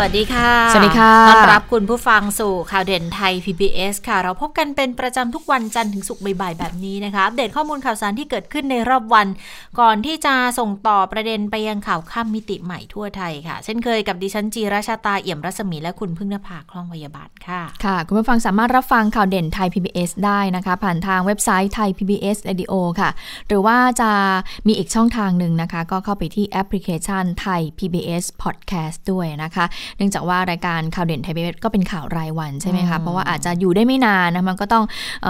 สวัสดีค่ะ สวัสดีค่ะ ต้อนรับคุณผู้ฟังสู่ข่าวเด่นไทย PBS ค่ะ เราพบกันเป็นประจำทุกวันจันทร์ถึงศุกร์บ่ายๆแบบนี้นะคะ อัปเดตข้อมูลข่าวสารที่เกิดขึ้นในรอบวัน ก่อนที่จะส่งต่อประเด็นไปยังข่าวข้ามมิติใหม่ทั่วไทยค่ะ เช่นเคยกับดิฉันจีราชาตาเอี่ยมรัศมีและคุณพึ่งนภาคล่องพยาบาลค่ะ ค่ะ คุณผู้ฟังสามารถรับฟังข่าวเด่นไทย PBS ได้นะคะ ผ่านทางเว็บไซต์ไทย PBS Radio ค่ะ หรือว่าจะมีอีกช่องทางหนึ่งนะคะ ก็เข้าไปที่แอปพลิเคชันไทย PBS Podcast ด้วยนะคะเนื่องจากว่ารายการข่าวเด่นไทย PBS ก็เป็นข่าวรายวันใช่ไหมคะเพราะว่าอาจจะอยู่ได้ไม่นานนะมันก็ต้องเอ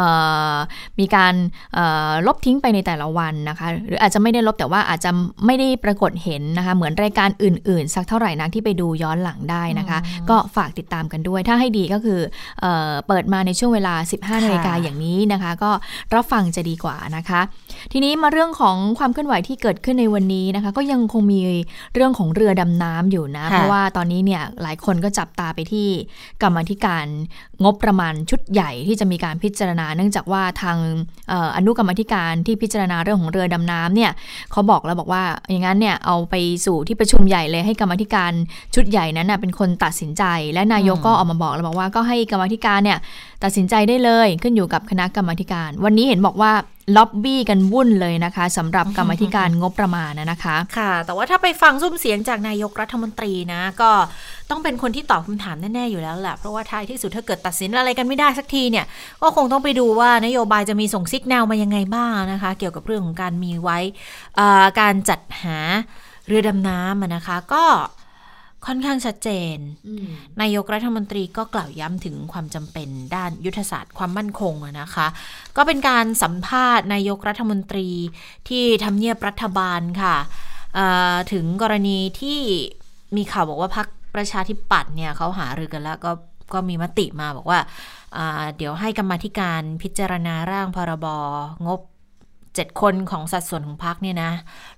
อมีการเอ่อลบทิ้งไปในแต่ละวันนะคะ หรืออาจจะไม่ได้ลบแต่ว่าอาจจะไม่ได้ปรากฏเห็นนะคะ เหมือนรายการอื่น ๆ สักเท่าไหร่นักที่ไปดูย้อนหลังได้นะคะ ก็ฝากติดตามกันด้วย ถ้าให้ดีก็คือเออเปิดมาในช่วงเวลา 15นาฬิกาอย่างนี้นะคะ ก็รับฟังจะดีกว่านะคะ ทีนี้มาเรื่องของความเคลื่อนไหวที่เกิดขึ้นในวันนี้นะคะ ก็ยังคงมีเรื่องของเรือดำน้ำอยู่นะค่ะเพราะว่าตอนนี้เนี่ยหลายคนก็จับตาไปที่กรรมธิการงบประมาณชุดใหญ่ที่จะมีการพิจารณา เนื่องจากว่าทางออนุกรรมธิการที่พิจารณาเรื่องของเรือดำน้ำเนี่ยเขาบอกแล้วบอกว่าอย่างนั้นเนี่ยเอาไปสู่ที่ประชุมใหญ่เลยให้กรรมธิการชุดใหญ่นั้นนะเป็นคนตัดสินใจ และนายกก็ออกมาบอกแล้วบอกว่าก็ให้กรรมธิการเนี่ยตัดสินใจได้เลยขึ้นอยู่กับคณะกรรมธิการ วันนี้เห็นบอกว่า ล็อบบี้กันวุ่นเลยนะคะสำหรับกรรมาธิการงบประมาณนะนะคะ ค่ะ แต่ว่าถ้าไปฟังซุ้มเสียงจากนายกรัฐมนตรีนะ ก็ต้องเป็นคนที่ตอบคำถามแน่ ๆ อยู่แล้วแหละเพราะว่าท้ายที่สุดถ้าเกิดตัดสินอะไรกันไม่ได้สักทีเนี่ย ก็คงต้องไปดูว่านโยบายจะมีส่งซิกแนวมายังไงบ้างนะคะ เกี่ยวกับเรื่องของการมีไว้เอ่อการจัดหาเรือดำน้ำอะนะคะ ก็ ค่อนข้างชัดเจน นายกรัฐมนตรีก็กล่าวย้ำถึงความจำเป็นด้านยุทธศาสตร์ความมั่นคงอะนะคะ ก็เป็นการสัมภาษณ์นายกรัฐมนตรีที่ทำเนียบรัฐบาลค่ะเอ่อถึงกรณีที่มีข่าวบอกว่าพรรคประชาธิปัตย์เนี่ยเขาหารือกันแล้วก็ก็มีมติมาบอกว่าอ่าเดี๋ยวให้กรรมาธิการพิจารณาร่างพรบงบ เจ็ดคนของสัดส่วนของพรรคเนี่ยนะ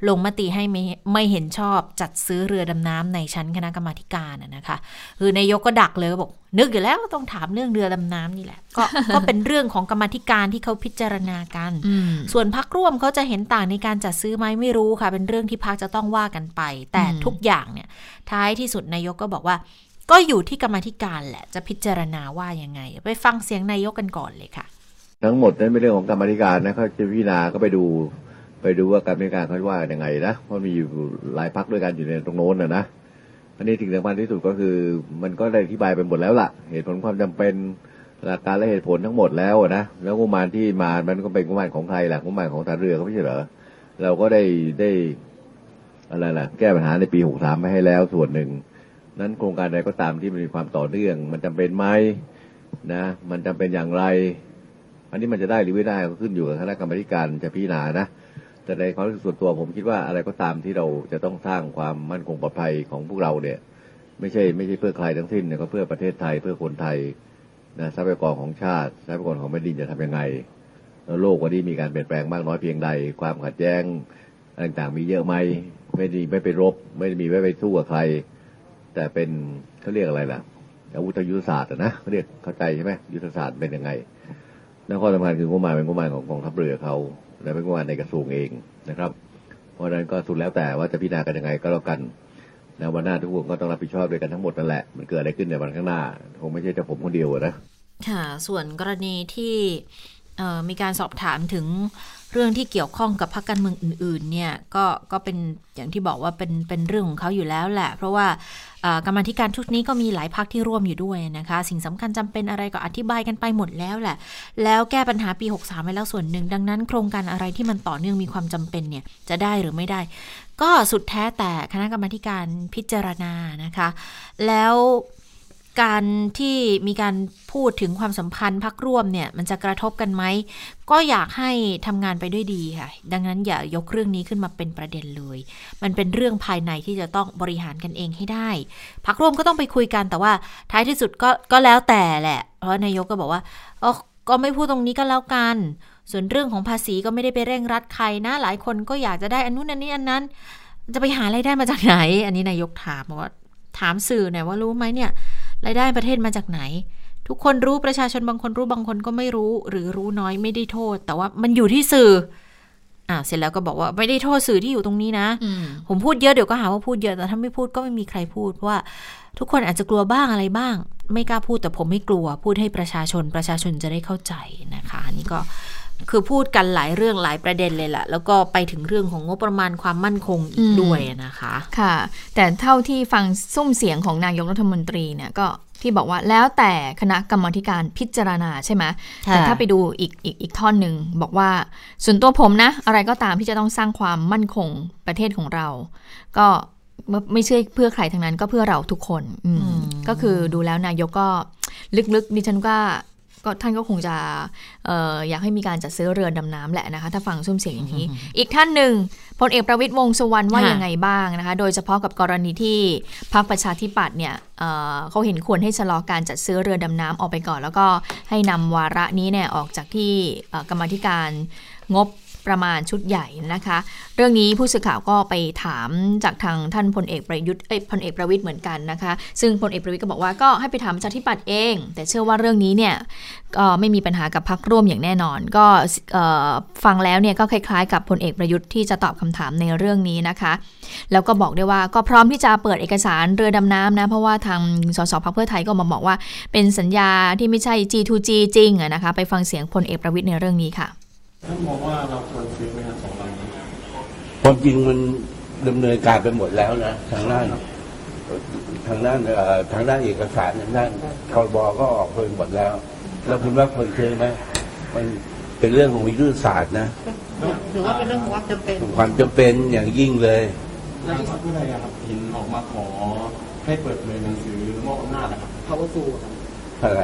ลงมติให้ไม่ไม่เห็นชอบจัดซื้อเรือดำน้ำในชั้นคณะกรรมาธิการนะนะคะคือนายกก็ดักเลยบอกนึกอยู่แล้วต้องถามเรื่องเรือดำน้ำนี่แหละ ก็ก็เป็นเรื่องของกรรมาธิการที่เขาพิจารณากันอืมส่วนพักร่วมเขาจะเห็นต่างในการจัดซื้อไหมไม่รู้ค่ะ เป็นเรื่องที่พักจะต้องว่ากันไป แต่อืมทุกอย่างเนี่ย ท้ายที่สุดนายกก็บอกว่า ก็อยู่ที่กรรมาธิการแหละจะพิจารณาว่ายังไง ไปฟังเสียงนายกกันก่อนเลยค่ะ ทั้งหมดนั้นเป็นเรื่องของกรรมธิการนะเขาจะพิจารณาก็ไปดู ไปดูว่ากรรมธิการเขาว่ายังไงนะเพราะมีอยู่หลายพักด้วยกันอยู่ในตรงโน้นนะนะอันนี้สิ่งสำคัญที่สุดก็คือ มันก็ได้อธิบายไปหมดแล้วล่ะ เหตุผลความจำเป็นหลักการและเหตุผลทั้งหมดแล้วนะแล้วงบประมาณที่มา มันก็เป็นงบประมาณของใครล่ะงบประมาณของทหารเรือเขาไม่ใช่เหรอเราก็ได้ได้อะไรล่ะ แก้ปัญหาในปีหกสามไปให้แล้วส่วนหนึ่ง นั้นโครงการใดก็ตามที่มันมีความต่อเนื่อง มันจำเป็นไหมนะ มันจำเป็นอย่างไร อันนี้มันจะได้หรือไม่ได้ก็ขึ้นอยู่กับคณะกรรมาธิการจะพิจารณานะแต่ในความรู้สึกส่วนตัวผมคิดว่าอะไรก็ตามที่เราจะต้องสร้างความมั่นคงปลอดภัยของพวกเราเนี่ย ไม่ใช่ไม่ใช่เพื่อใครทั้งสิ้นเนี่ยก็เพื่อประเทศไทยเพื่อคนไทยนะทรัพยากรของชาติทรัพยากรของแผ่นดินจะทำยังไงแล้วโลกวันนี้มีการเปลี่ยนแปลงมากน้อยเพียงใด ความขัดแย้งต่างๆมีเยอะไหมไม่ได้ไม่ไปรบ ไม่ได้มีไว้ไปสู้กับใคร แต่เป็นเขาเรียกอะไรล่ะอาวุธยุทธศาสตร์นะเขาเรียกเข้าใจใช่ไหมยุทธศาสตร์เป็นยังไง แล้วข้อสำคัญคืองบประมาณเป็นงบประมาณของกองทัพเรือเขาและเป็นงบประมาณในกระทรวงเองนะครับ เพราะฉะนั้นก็สุดแล้วแต่ว่าจะพิจารณากันยังไงก็แล้วกันแล้ววันหน้าทุกคนก็ต้องรับผิดชอบด้วยกันทั้งหมดนั่นแหละมันเกิดอะไรขึ้นในวันข้างหน้าคงไม่ใช่แต่ผมคนเดียวนะค่ะส่วนกรณีที่มีการสอบถามถึง เรื่องที่เกี่ยวข้องกับพรรคการเมืองอื่นๆเนี่ยก็ก็เป็นอย่างที่บอกว่าเป็นเป็นเรื่องของเขาอยู่แล้วแหละ เพราะว่ากรรมธิการชุดนี้ก็มีหลายพรรคที่ร่วมอยู่ด้วยนะคะ สิ่งสำคัญจำเป็นอะไรก็อธิบายกันไปหมดแล้วแหละ แล้วแก้ปัญหาปี 63 ไปแล้วส่วนหนึ่ง ดังนั้นโครงการอะไรที่มันต่อเนื่องมีความจำเป็นเนี่ยจะได้หรือไม่ได้ ก็สุดแท้แต่คณะกรรมการพิจารณานะคะ แล้ว การที่มีการพูดถึงความสัมพันธ์พักร่วมเนี่ยมันจะกระทบกันไหม ก็อยากให้ทำงานไปด้วยดีค่ะ ดังนั้นอย่ายกเรื่องนี้ขึ้นมาเป็นประเด็นเลย มันเป็นเรื่องภายในที่จะต้องบริหารกันเองให้ได้พักร่วมก็ต้องไปคุยกันแต่ว่าท้ายที่สุดก็ก็แล้วแต่แหละ เพราะนายกก็บอกว่าเออก็ไม่พูดตรงนี้ก็แล้วกัน ส่วนเรื่องของภาษีก็ไม่ได้ไปเร่งรัดใครนะ หลายคนก็อยากจะได้อันนู้นอันนี้อันนั้น จะไปหาอะไรายได้มาจากไหน อันนี้นายกถามว่าถามสื่อหน่อยว่ารู้ไหมเนี่ย รายได้ประเทศมาจากไหน ทุกคนรู้ประชาชนบางคนรู้บางคนก็ไม่รู้ หรือรู้น้อยไม่ได้โทษ แต่ว่ามันอยู่ที่สื่ออ่าเสร็จแล้วก็บอกว่าไม่ได้โทษสื่อที่อยู่ตรงนี้นะอืมผมพูดเยอะเดี๋ยวก็หาว่าพูดเยอะแต่ถ้าไม่พูดก็ไม่มีใครพูดเพราะว่าทุกคนอาจจะกลัวบ้างอะไรบ้าง ไม่กล้าพูดแต่ผมไม่กลัว พูดให้ประชาชนประชาชนจะได้เข้าใจนะคะอันนี้ก็ คือพูดกันหลายเรื่องหลายประเด็นเลยแหละแล้วก็ไปถึงเรื่องของงบประมาณความมั่นคงอีกอืมด้วยนะคะ ค่ะ แต่เท่าที่ฟังซุ้มเสียงของนายกรัฐมนตรีเนี่ยก็ที่บอกว่าแล้วแต่คณะกรรมาธิการพิจารณาใช่ไหมค่ะแต่ถ้าไปดูอีกอีกอีกท่อนหนึ่งบอกว่าส่วนตัวผมนะ อะไรก็ตามที่จะต้องสร้างความมั่นคงประเทศของเรา ก็ไม่ไม่ใช่เพื่อใครทั้งนั้นก็เพื่อเราทุกคนอืมก็คือดูแล้วนายกก็ลึกๆดิฉันก็ ก็ท่านก็คงจะเอออยากให้มีการจัดซื้อเรือดำน้ำแหละนะคะ ถ้าฟังซุ้มเสียงอย่างนี้ อีกท่านหนึ่งพลเอกประวิตยวงษ์สุวรรณว่าค่ะยังไงบ้างนะคะ โดยเฉพาะกับกรณีที่พรรคประชาธิปัตย์เนี่ยเอ่อเขาเห็นควรให้ชะลอการจัดซื้อเรือดำน้ำออกไปก่อน แล้วก็ให้นำวาระนี้เนี่ยออกจากที่เอ่อกรรมาธิการงบ ประมาณชุดใหญ่นะคะ เรื่องนี้ผู้สื่อข่าวก็ไปถามจากทางท่านพลเอกประยุทธ์เอ้ยพลเอกประวิตยเหมือนกันนะคะ ซึ่งพลเอกประวิตยก็บอกว่าก็ให้ไปถามประชาธิปัตย์เอง แต่เชื่อว่าเรื่องนี้เนี่ยก็ไม่มีปัญหากับพักร่วมอย่างแน่นอน ก็ฟังแล้วเนี่ยก็คล้ายๆ กับพลเอกประยุทธ์ที่จะตอบคำถามในเรื่องนี้นะคะ แล้วก็บอกได้ว่าก็พร้อมที่จะเปิดเอกสารเรือดำน้ำนะเพราะว่าทางสสพักเพื่อไทยก็มาบอกว่า เป็นสัญญาที่ไม่ใช่ G2G จริงนะคะไปฟังเสียงพลเอกประวิทย์ในเรื่องนี้ค่ะ ท่านมองว่าเราควรซื้อไหมครับสองลำนี้ความจริงมันดำเนินการไปหมดแล้วนะทางด้านทางด้านเอ่อทางด้านเอกสารทางด้านคอรบก็ออกไปหมดแล้ว แล้วคุณว่าคนซื้อไหมมันเป็นเรื่องของวิทยาศาสตร์นะหรือว่าเป็นเรื่องของความจำเป็นความจำเป็นอย่างยิ่งเลยทางพรรคเพื่อไทยอะครับเห็นออกมาขอให้เปิดเผยหนังสือมอบอำนาจนะครับ powerful ครับอะไร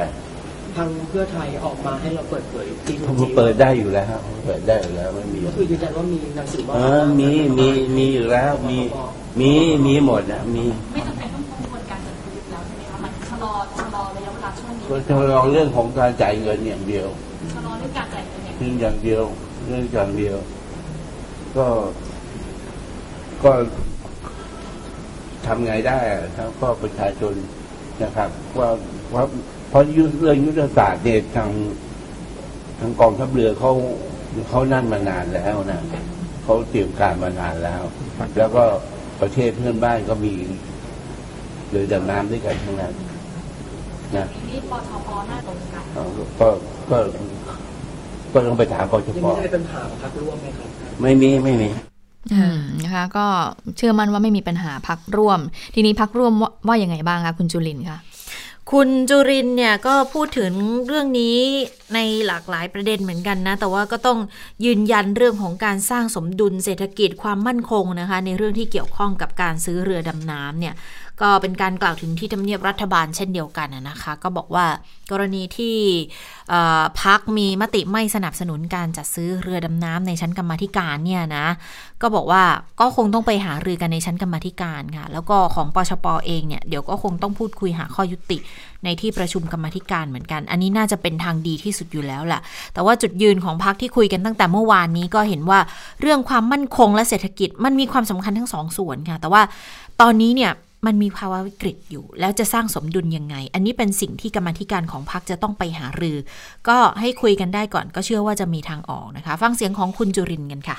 ทางเพื่อไทยออกมาให้เราเปิดเผยจริงเขาเปิดได้อยู่แล้วครับเปิดได้อยู่แล้วไม่มีก็คือยืนยันว่ามีหนังสือมอบเออำอนาจมีมีมีอยู่แล้วมีมีมีหมดนะมีไม่จำเป็นต้องกระบวนการจัดซื้อแล้วใช่ไหมคะมันชะลอชะลอระยะเวลาช่วงนี้ก็จะลองเรื่องของการจ่ายเงินอย่างเดียวชะลอเรื่องการจ่ายเงินเนี่ยเรื่องอย่างเดียวเรื่องอย่างเดียว ก็ก็ทำไงได้อะครับก็ประชาชนนะครับ ว่าว่า เพราะยุทธเรื่องยุทธศาสตร์เนี่ยทางทางกองทัพเรือเขาเขานั่นมานานแล้วนะเขาเตรียมการมานานแล้ว แล้วก็ประเทศเพื่อนบ้านก็มีเรือดำน้ำด้วยกันทั้งนั้นนะทีนี้ปชปน่าตรงกันเอาก็ก็ก็ต้องไปถามปชยังปไม่ได้เป็นปัญหาของพรรคร่วมไหมครับไม่มีไม่มีอืมนะคะก็เชื่อมั่นว่าไม่มีปัญหาพักร่วม ทีนี้พักร่วมว่าว่ายังไงบ้างคะคุณจุลินทร์คะ คุณจุรินเนี่ยก็พูดถึงเรื่องนี้ในหลากหลายประเด็นเหมือนกันนะ แต่ว่าก็ต้องยืนยันเรื่องของการสร้างสมดุลเศรษฐกิจความมั่นคงนะคะ ในเรื่องที่เกี่ยวข้องกับการซื้อเรือดำน้ำเนี่ย ก็เป็นการกล่าวถึงที่ทำเนียบรัฐบาลเช่นเดียวกันนะคะ ก็บอกว่ากรณีที่พักมีมติไม่สนับสนุนการจัดซื้อเรือดำน้ำในชั้นกรรมธิการเนี่ยนะ ก็บอกว่าก็คงต้องไปหารือกันในชั้นกรรมธิการค่ะ แล้วก็ของปชปเองเนี่ยเดี๋ยวก็คงต้องพูดคุยหาข้อยุติในที่ประชุมกรรมธิการเหมือนกัน อันนี้น่าจะเป็นทางดีที่สุดอยู่แล้วแหละแต่ว่าจุดยืนของพักที่คุยกันตั้งแต่เมื่อวานนี้ก็เห็นว่าเรื่องความมั่นคงและเศรษฐกิจมันมีความสำคัญทั้งสองส่วนค่ะ แต่ว่าตอนนี้เนี่ย มันมีภาวะวิกฤตอยู่ แล้วจะสร้างสมดุลยังไง อันนี้เป็นสิ่งที่กรรมธิการของพักจะต้องไปหารือ ก็ให้คุยกันได้ก่อนก็เชื่อว่าจะมีทางออกนะคะ ฟังเสียงของคุณจุรินกันค่ะ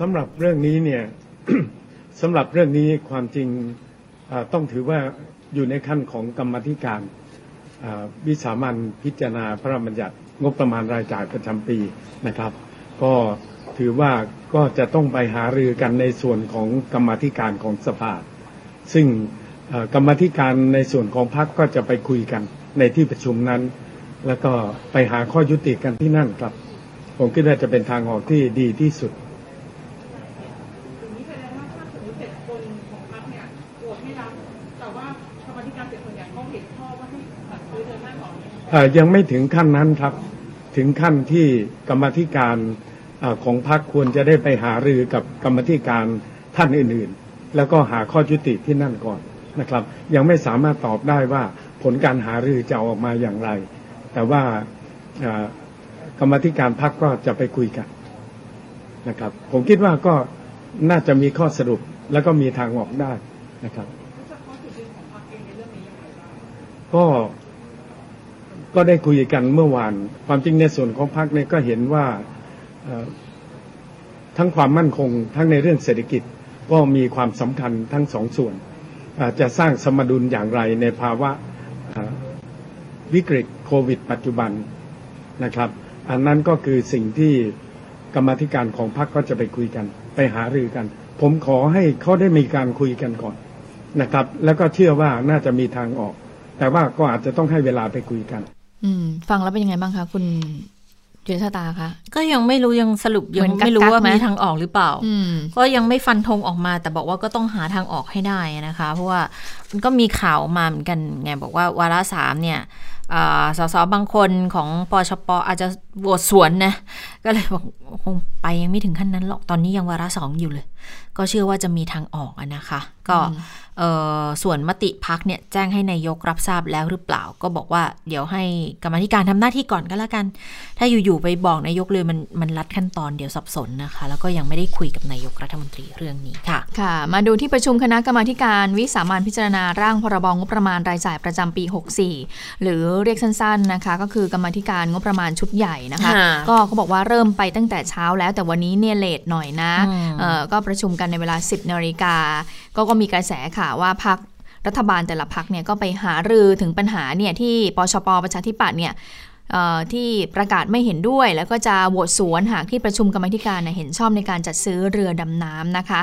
สำหรับเรื่องนี้เนี่ยสำหรับเรื่องนี้ความจริงต้องถือว่าอยู่ในขั้นของกรรมธิการวิสามันพิจารณาพระราชบัญญัติงบประมาณรายจ่ายประจำปีนะครับ ก็ถือว่าก็จะต้องไปหารือกันในส่วนของกรรมธิการของสภา ซึ่งเอ่อกรรมาธิการในส่วนของพรรคก็จะไปคุยกันในที่ประชุมนั้น แล้วก็ไปหาข้อยุติกันที่นั่นครับ ผมคิดว่าจะเป็นทางออกที่ดีที่สุดนี้แสดงว่าถ้าสมมติเจ็ดคนของพรรคเนี่ยโหวตไม่รับแต่ว่ากรรมธิการเจ็ดคนเนี่ยเขาเห็นชอบว่าให้จัดซื้อเดินหน้าต่อเนี่ยเอ่อยังไม่ถึงขั้นนั้นครับ ถึงขั้นที่กรรมาธิการเออของพรรคควรจะได้ไปหารือกับกรรมาธิการท่านอื่นๆ แล้วก็หาข้อยุติที่นั่นก่อนนะครับ ยังไม่สามารถตอบได้ว่าผลการหารือจะออกมาอย่างไร แต่ว่ากรรมธิการพรรคก็จะไปคุยกันนะครับ ผมคิดว่าก็น่าจะมีข้อสรุปแล้วก็มีทางออกได้นะครับก็ก็ได้คุยกันเมื่อวาน ความจริงในส่วนของพรรคเนี่ยก็เห็นว่าทั้งความมั่นคงทั้งในเรื่องเศรษฐกิจ ก็มีความสำคัญทั้งสองส่วน จะสร้างสมดุลอย่างไรในภาวะวิกฤตโควิด ปัจจุบันนะครับ อันนั้นก็คือสิ่งที่กรรมธิการของพรรคก็จะไปคุยกัน ไปหารือกัน ผมขอให้เขาได้มีการคุยกันก่อนนะครับ แล้วก็เชื่อว่าน่าจะมีทางออก แต่ว่าก็อาจจะต้องให้เวลาไปคุยกัน อืม ฟังแล้วเป็นยังไงบ้างคะคุณ จุลชะตาคะก็ยังไม่รู้ยังสรุปยังเหมือนกักๆไม่รู้ว่าไหมมีทางออกหรือเปล่าอืมก็ยังไม่ฟันธงออกมา แต่บอกว่าก็ต้องหาทางออกให้ได้นะคะ เพราะว่ามันก็มีข่าวออกมาเหมือนกันไงบอกว่าวาระสามเนี่ยอ่าสสบางคนของปชปอาจจะโหวตสวนนะ ก็เลยบอกคงไปยังไม่ถึงขั้นนั้นหรอก ตอนนี้ยังวาระสองอยู่เลย ก็เชื่อว่าจะมีทางออกอะนะคะ ก็เอ่อส่วนมติพักเนี่ยแจ้งให้นายกรับทราบแล้วหรือเปล่า ก็บอกว่าเดี๋ยวให้กรรมาธิการทำหน้าที่ก่อนก็แล้วกัน ถ้าอยู่ๆไปบอกนายกเลยมันมันลัดขั้นตอนเดี๋ยวสับสนนะคะ แล้วก็ยังไม่ได้คุยกับนายกรัฐมนตรีเรื่องนี้ค่ะ ค่ะ มาดูที่ประชุมคณะกรรมาธิการวิสามันพิจารณาร่างพรบงบประมาณรายจ่ายประจำปี 64 หรือเรียกสั้นๆนะคะ ก็คือกรรมาธิการงบประมาณชุดใหญ่นะคะค่ะก็เขาบอกว่าเริ่มไปตั้งแต่เช้าแล้วแต่วันนี้เนี่ยเลทหน่อยนะอืมเอ่อก็ประชุมกันในเวลา 10นาฬิกาก็ก็มีกระแสข่าวว่าพักรัฐบาลแต่ละพักเนี่ยก็ไปหารือถึงปัญหาเนี่ยที่ปชปประชาธิปัตย์เนี่ย ที่ประกาศไม่เห็นด้วย แล้วก็จะโหวตสวนหากที่ประชุมกรรมธิการเห็นชอบในการจัดซื้อเรือดำน้ำนะคะ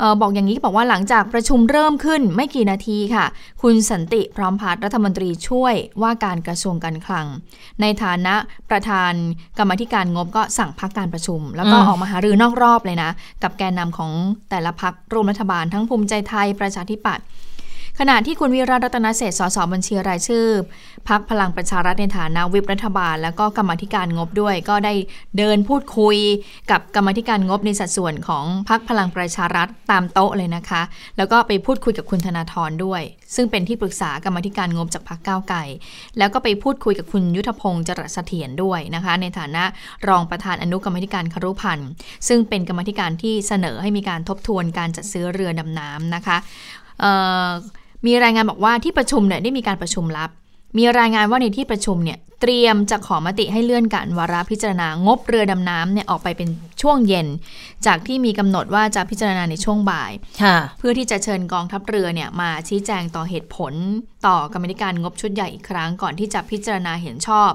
ออบอกอย่างนี้บอกว่าหลังจากประชุมเริ่มขึ้นไม่กี่นาทีค่ะ คุณสันติพร้อมพัฒน์รัฐมนตรีช่วยว่าการกระทรวงการคลัง ในฐานะประธานกรรมธิการงบก็สั่งพักการประชุม แล้วก็ออกมาหารือนอกรอบเลยนะ กับแกนนำของแต่ละพักร่วมรัฐบาลทั้งภูมิใจไทยประชาธิปัตย์ ขณะที่คุณวิรัตรัตนเศษสสบัญชีรายชื่อพักพลังประชารัฐในฐานะวิปรัฐบาล แล้วก็กรรมธิการงบด้วย ก็ได้เดินพูดคุยกับกรรมธิการงบในสัดส่วนของพักพลังประชารัฐตามโต๊ะเลยนะคะ แล้วก็ไปพูดคุยกับคุณธนาธรด้วย ซึ่งเป็นที่ปรึกษากรรมธิการงบจากพักก้าวไก่ แล้วก็ไปพูดคุยกับคุณยุทธพงศ์จรัสเถียรด้วยนะคะ ในฐานะรองประธานอนุกรรมธิการครุพันธ์ซึ่งเป็นกรรมธิการที่เสนอให้มีการทบทวนการจัดซื้อเรือดำน้ำนะคะ เอ่อ มีรายงานบอกว่าที่ประชุมเนี่ยได้มีการประชุมลับ มีรายงานว่าในที่ประชุมเนี่ยเตรียมจะขอมติให้เลื่อนการวาระพิจารณางบเรือดำน้ำเนี่ยออกไปเป็นช่วงเย็น จากที่มีกำหนดว่าจะพิจารณาในช่วงบ่ายค่ะเพื่อที่จะเชิญกองทัพเรือเนี่ยมาชี้แจงต่อเหตุผล ต่อกรรมธิการงบชุดใหญ่อีกครั้งก่อนที่จะพิจารณาเห็นชอบ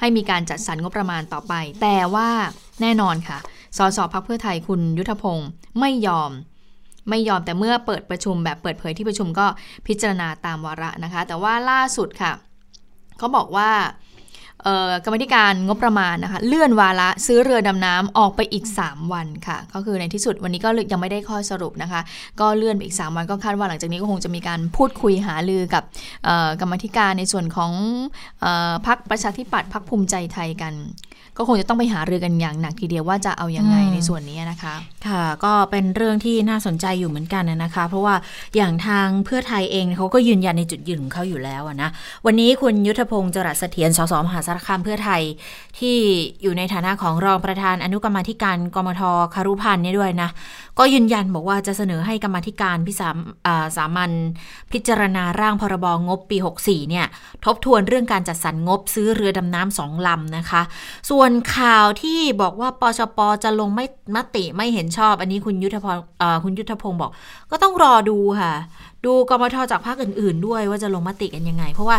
ให้มีการจัดสรรงบประมาณต่อไป แต่ว่าแน่นอนค่ะสสพักเพื่อไทยคุณยุทธพงศ์ไม่ยอม ไม่ยอมแต่เมื่อเปิดประชุมแบบเปิดเผยที่ประชุมก็พิจารณาตามวาระนะคะ แต่ว่าล่าสุดค่ะเขาบอกว่า กรรมธิการงบประมาณนะคะเลื่อนวาระซื้อเรือดำน้ำออกไปอีก 3 วันค่ะ ก็คือในที่สุดวันนี้ก็ยังไม่ได้ข้อสรุปนะคะ ก็เลื่อนไปอีก 3 วันก็คาดว่าหลังจากนี้ก็คงจะมีการพูดคุยหาลือกับกรรมธิการในส่วนของออพักประชาธิปัตย์พักภูมิใจไทยกัน ก็คงจะต้องไปหารือกันอย่างหนักทีเดียวว่าจะเอายังไงในส่วนนี้นะคะ ค่ะ ก็เป็นเรื่องที่น่าสนใจอยู่เหมือนกันนะคะ เพราะว่าอย่างทางเพื่อไทยเองเขาก็ยืนยันในจุดยืนของเขาอยู่แล้วนะวันนี้คุณยุทธพงศ์จรัสเสถียรสสมหาสารคามเพื่อไทย ที่อยู่ในฐานะของรองประธานอนุกรรมธิการกรมทคารุพันธ์นี่ด้วยนะ ก็ยืนยันบอกว่าจะเสนอให้กรรมธิการพิสามสามัญพิจารณาร่างพรบงบปี 64 เนี่ย ทบทวนเรื่องการจัดสรรงบซื้อเรือดำน้ำสองลำนะคะ ส่วนข่าวที่บอกว่าปชปจะลงไม่มติไม่เห็นชอบ อันนี้คุณยุทธพงศ์คุณยุทธพงศ์บอก ก็ต้องรอดูค่ะ ดูกมทจากภาคอื่น ๆ ด้วยว่าจะลงมติกันยังไง เพราะว่า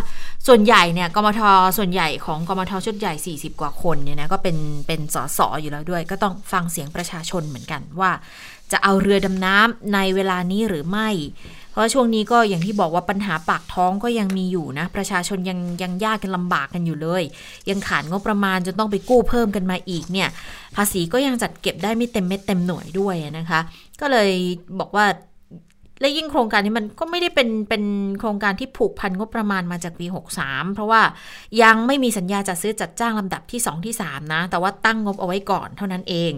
ส่วนใหญ่เนี่ยกมทส่วนใหญ่ของกมทชุดใหญ่ 40 กว่าคนเนี่ยนะก็เป็นเป็นสสอยู่แล้วด้วย ก็ต้องฟังเสียงประชาชนเหมือนกันว่า จะเอาเรือดำน้ำในเวลานี้หรือไม่ เพราะช่วงนี้ก็อย่างที่บอกว่าปัญหาปากท้องก็ยังมีอยู่นะ ประชาชนยังยังยากกันลำบากกันอยู่เลย ยังขาดงบประมาณจนต้องไปกู้เพิ่มกันมาอีกเนี่ยภาษีก็ยังจัดเก็บได้ไม่เต็มเม็ดเต็มหน่วยด้วยนะคะ ก็เลยบอกว่า และยิ่งโครงการนี้มันก็ไม่ได้เป็นเป็นโครงการที่ผูกพันงบประมาณมาจากปี 63 เพราะว่ายังไม่มีสัญญาจัดซื้อจัดจ้างลำดับที่ 2 ที่ 3 นะ แต่ว่าตั้งงบเอาไว้ก่อนเท่านั้นเอง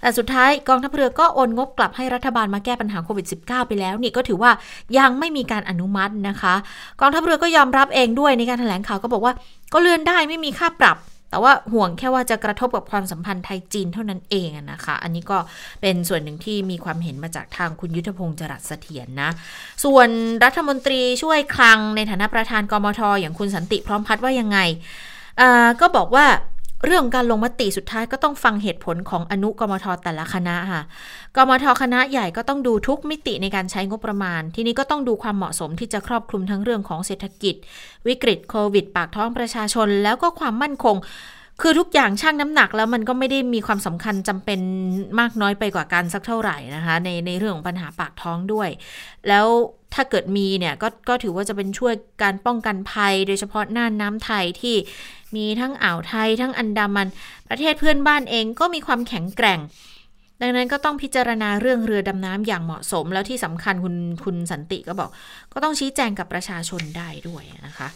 แต่สุดท้ายกองทัพเรือก็โอนงบกลับให้รัฐบาลมาแก้ปัญหาโควิด -19 ไปแล้ว นี่ก็ถือว่ายังไม่มีการอนุมัตินะคะ กองทัพเรือก็ยอมรับเองด้วยในการแถลงข่าวก็บอกว่า ก็เลื่อนได้ไม่มีค่าปรับ แต่ว่าห่วงแค่ว่าจะกระทบกับความสัมพันธ์ไทยจีนเท่านั้นเองนะคะ อันนี้ก็เป็นส่วนหนึ่งที่มีความเห็นมาจากทางคุณยุทธพงศ์จรัสเสถียรนะส่วนรัฐมนตรีช่วยคลังในฐานะประธานกมทอย่างคุณสันติพร้อมพัฒน์ว่ายังไงก็บอกว่า เรื่องการลงมติสุดท้ายก็ต้องฟังเหตุผลของอนุกรมทแต่ละคณะค่ะกรมทคณะใหญ่ก็ต้องดูทุกมิติในการใช้งบประมาณ ที่นี้ก็ต้องดูความเหมาะสมที่จะครอบคลุมทั้งเรื่องของเศรษฐกิจ วิกฤตโควิด ปากท้องประชาชน แล้วก็ความมั่นคง คือทุกอย่างช่างน้ำหนักแล้วมันก็ไม่ได้มีความสำคัญจำเป็นมากน้อยไปกว่ากันสักเท่าไหร่นะคะในในเรื่องของปัญหาปากท้องด้วย แล้ว ถ้าเกิดมีเนี่ยก็ก็ถือว่าจะเป็นช่วยการป้องกันภัย โดยเฉพาะน่านน้ำไทยที่มีทั้งอ่าวไทย ทั้งอันดามัน ประเทศเพื่อนบ้านเองก็มีความแข็งแกร่ง ดังนั้นก็ต้องพิจารณาเรื่องเรือดำน้ำอย่างเหมาะสม แล้วที่สำคัญคุณคุณสันติก็บอก ก็ต้องชี้แจงกับประชาชนได้ด้วยนะคะ